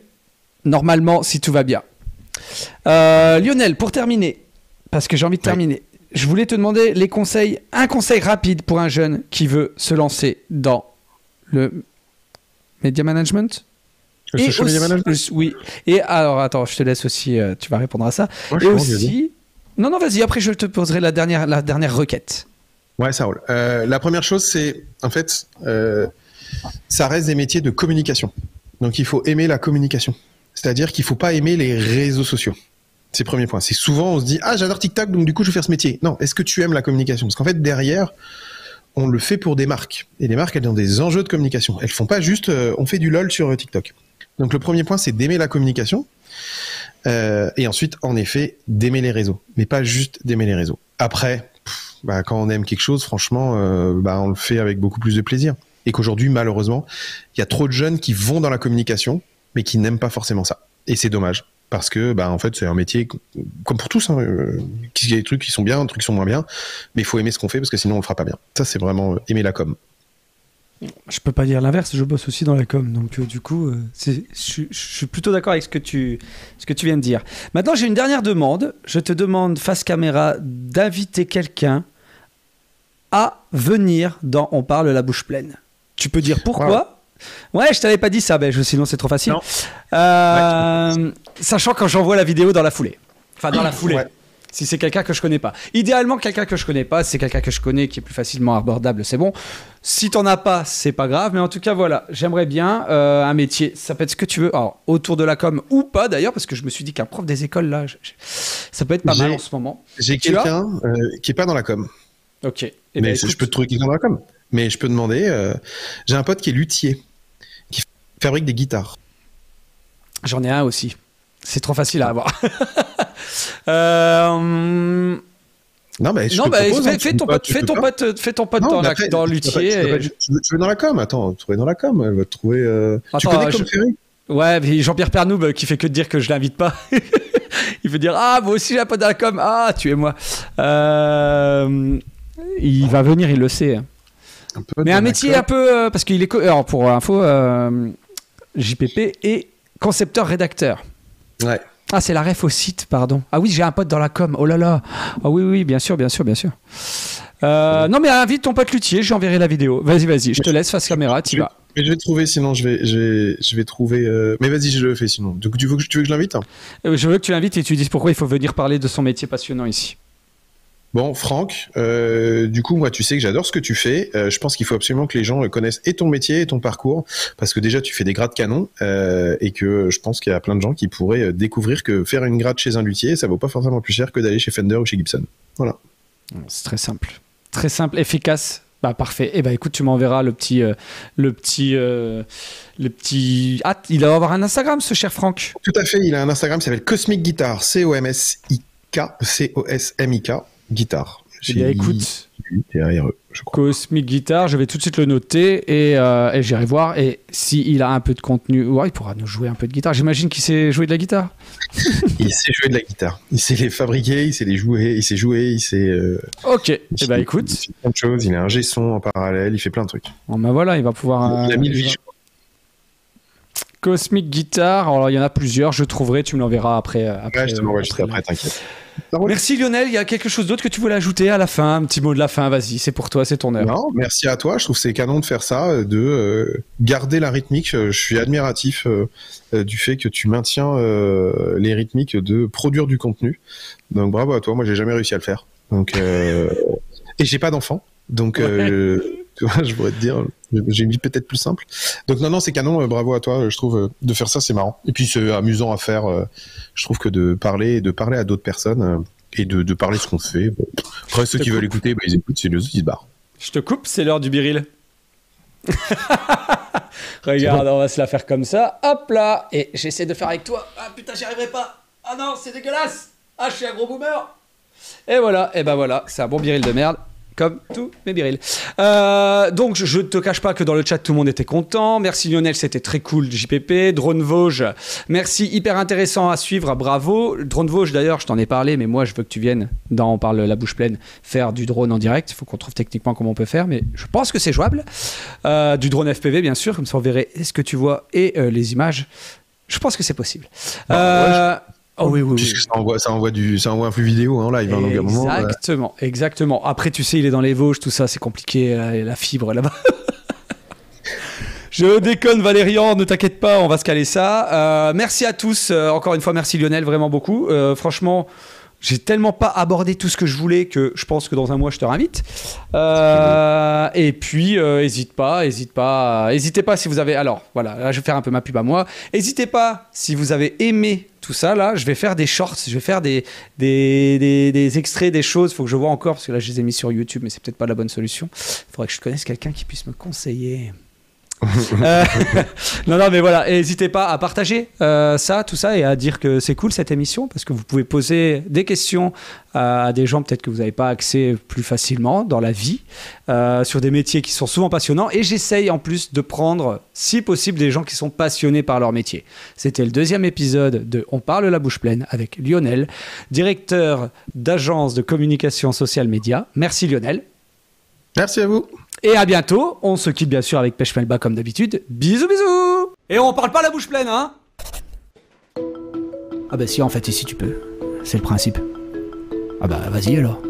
normalement, si tout va bien. Euh, Lionel, pour terminer, parce que j'ai envie de terminer, je voulais te demander les conseils, un conseil rapide pour un jeune qui veut se lancer dans le media management management? Oui. Et alors, attends, je te laisse aussi, euh, tu vas répondre à ça. et aussi, non, non, vas-y, après je te poserai la dernière, la dernière requête. Ouais, ça roule. Euh, la première chose, c'est, en fait, euh, ça reste des métiers de communication. Donc il faut aimer la communication. C'est-à-dire qu'il ne faut pas aimer les réseaux sociaux. C'est le premier point. C'est souvent, on se dit, ah, j'adore TikTok, donc du coup, je vais faire ce métier. Non, est-ce que tu aimes la communication? Parce qu'en fait, derrière, on le fait pour des marques. Et les marques, elles ont des enjeux de communication. Elles font pas juste, euh, on fait du LOL sur TikTok. Donc le premier point, c'est d'aimer la communication. Euh, et ensuite, en effet, d'aimer les réseaux, mais pas juste d'aimer les réseaux. Après, Bah, quand on aime quelque chose, franchement, euh, bah, on le fait avec beaucoup plus de plaisir. Et qu'aujourd'hui, malheureusement, il y a trop de jeunes qui vont dans la communication, mais qui n'aiment pas forcément ça. Et c'est dommage. Parce que, bah, en fait, c'est un métier comme pour tous. Hein, euh, il y a des trucs qui sont bien, des trucs qui sont moins bien, mais il faut aimer ce qu'on fait parce que sinon on le fera pas bien. Ça, c'est vraiment aimer la com. Je peux pas dire l'inverse, je bosse aussi dans la com, donc euh, du coup, euh, je, je suis plutôt d'accord avec ce que, tu, ce que tu viens de dire. Maintenant, j'ai une dernière demande. Je te demande, face caméra, d'inviter quelqu'un à venir dans On parle la bouche pleine. Tu peux dire pourquoi? Ouais, je t'avais pas dit ça, ben, je- sinon c'est trop facile. Euh, Sachant quand j'envoie la vidéo dans la foulée. Enfin, dans la foulée. Ouais. Si c'est quelqu'un que je connais pas. Idéalement, quelqu'un que je connais pas, c'est quelqu'un que je connais qui est plus facilement abordable, c'est bon. Si t'en as pas, c'est pas grave, mais en tout cas, voilà, j'aimerais bien euh, un métier. Ça peut être ce que tu veux, alors, autour de la com ou pas d'ailleurs, parce que je me suis dit qu'un prof des écoles là, je- je- ça peut être pas mal en ce moment. J'ai quelqu'un euh, qui est pas dans la com. Ok. Eh mais ben, je peux te trouver quelqu'un dans la com. Mais je peux demander. euh, J'ai un pote qui est luthier, qui fabrique des guitares. J'en ai un aussi. C'est trop facile à avoir. Euh, Non, bah, je non, te bah, propose, fais, hein, tu ton pote, tu fais ton pote, fais ton pote Non, dans, mais la, après, dans tu- luthier. tu- et- Tu, tu tu dans la com Attends, trouver dans la com. Elle va te trouver. euh, tu connais je- comme Ferry? Ouais, mais Jean-Pierre Pernoub euh, qui fait que de dire que je l'invite pas. il veut dire Ah, moi aussi j'ai un pote dans la com. Ah, tu es moi. Euh, il va venir, il le sait. Un Mais un métier un peu. euh, parce qu'il est. Alors, pour info, euh, JPP est concepteur-rédacteur. Ouais. Ah, c'est la ref au site, pardon. Ah oui, j'ai un pote dans la com. Oh là là. Ah oui, oui, bien sûr, bien sûr, bien sûr. Euh, non, mais invite ton pote luthier, j'enverrai la vidéo. Vas-y, vas-y, je te laisse face caméra, tu vas. Mais je vais trouver, sinon je vais, je vais, je vais trouver. euh, Mais vas-y, je le fais sinon. Tu veux que, tu veux que je l'invite? Hein Euh, Je veux que tu l'invites et tu dises pourquoi il faut venir parler de son métier passionnant ici. Bon, Franck, euh, du coup, moi, tu sais que j'adore ce que tu fais. Euh, je pense qu'il faut absolument que les gens euh, connaissent et ton métier et ton parcours, parce que déjà, tu fais des grades canon, euh, et que je pense qu'il y a plein de gens qui pourraient découvrir que faire une grade chez un luthier, ça vaut pas forcément plus cher que d'aller chez Fender ou chez Gibson. C'est très simple. Très simple, efficace. Bah parfait. Et bah écoute, tu m'enverras le petit, euh, le petit, euh, le petit. Ah, il va avoir un Instagram, ce cher Franck. Tout à fait, il a un Instagram qui s'appelle Cosmic Guitar, C-O-M-S-I-K, C-O-S-M-I-K, guitare. Eh bien, écoute, je crois. Cosmic Guitar, je vais tout de suite le noter et, euh, et j'irai voir. Et s'il a un peu de contenu, ouais, il pourra nous jouer un peu de guitare. J'imagine qu'il sait jouer de la guitare. Il sait jouer de la guitare. Il sait les fabriquer, il sait les jouer, il sait jouer, il sait. euh, Ok. Et bah fait- écoute, Il fait plein de choses, il a un G-son en parallèle, il fait plein de trucs. bon, bah voilà, il va pouvoir. il a euh, mis le. Cosmic Guitar. Alors il y en a plusieurs. Je trouverai. Tu me l'enverras après. euh, après Ouais, je te l'envoie euh, après t'inquiète. Merci Lionel. Il y a quelque chose d'autre que tu voulais ajouter à la fin, un petit mot de la fin. Vas-y, c'est pour toi, c'est ton heure. Non, merci à toi. Je trouve que c'est canon de faire ça, de euh, garder la rythmique. Je suis admiratif euh, du fait que tu maintiens euh, les rythmiques de produire du contenu. Donc bravo à toi. Moi, j'ai jamais réussi à le faire. Donc euh, et j'ai pas d'enfant. Donc euh, tu vois, je pourrais te dire, j'ai une vie peut-être plus simple. Donc non, non, c'est canon. euh, bravo à toi. Je trouve euh, de faire ça, c'est marrant. Et puis c'est amusant à faire. euh, je trouve que de parler, de parler à d'autres personnes. et de, de parler ce qu'on fait. Bon. Après, ceux qui veulent écouter, bah, ils écoutent, c'est les autres qui se barrent. Je te coupe, c'est l'heure du biril. Regarde, on va se la faire comme ça. Hop là. Et j'essaie de faire avec toi. Ah putain, j'y arriverai pas. Ah non, c'est dégueulasse. Ah, je suis un gros boomer. Et voilà, et ben voilà, c'est un bon biril de merde. Comme tous mes birils. Euh, donc, je- ne te cache pas que dans le chat, tout le monde était content. Merci Lionel, c'était très cool, JPP. Drone Vosges, merci, hyper intéressant à suivre, bravo. Drone Vosges, d'ailleurs, je t'en ai parlé, mais moi, je veux que tu viennes dans On parle la bouche pleine faire du drone en direct. Il faut qu'on trouve techniquement comment on peut faire, mais je pense que c'est jouable. Euh, du drone FPV, bien sûr, comme ça on verrait ce que tu vois et euh, les images. Je pense que c'est possible. Bah, Oh oui, oui, oui. Puisque ça envoie, ça envoie du, ça envoie un flux vidéo en live, hein, donc à un moment. euh, Exactement, exactement. Après, tu sais, il est dans les Vosges, tout ça, c'est compliqué, la, la fibre là-bas. Je déconne, Valérian, ne t'inquiète pas, on va se caler ça. Euh, merci à tous, euh, encore une fois, merci Lionel, vraiment beaucoup. Euh, franchement, j'ai tellement pas abordé tout ce que je voulais que je pense que dans un mois, je te réinvite. Euh, et puis, euh, hésite pas, hésite pas, hésitez pas si vous avez. Alors, voilà, là, je vais faire un peu ma pub à moi. Hésitez pas si vous avez aimé tout ça. Là, je vais faire des shorts, je vais faire des, des, des, extraits, des choses. Faut que je vois encore parce que là, je les ai mis sur YouTube, mais c'est peut-être pas la bonne solution. Faudrait que je connaisse quelqu'un qui puisse me conseiller. Euh, non, non, mais voilà, n'hésitez pas à partager euh, ça, tout ça, et à dire que c'est cool cette émission, parce que vous pouvez poser des questions à des gens peut-être que vous n'avez pas accès plus facilement dans la vie, euh, sur des métiers qui sont souvent passionnants, et j'essaye en plus de prendre, si possible, des gens qui sont passionnés par leur métier. C'était le deuxième épisode de On parle la bouche pleine avec Lionel, directeur d'agence de communication social média. Merci Lionel. Merci à vous. Et à bientôt. On se quitte bien sûr avec Pêche Melba comme d'habitude. Bisous bisous Et on parle pas la bouche pleine, hein Ah bah si, en fait, ici tu peux. C'est le principe. Ah bah vas-y alors.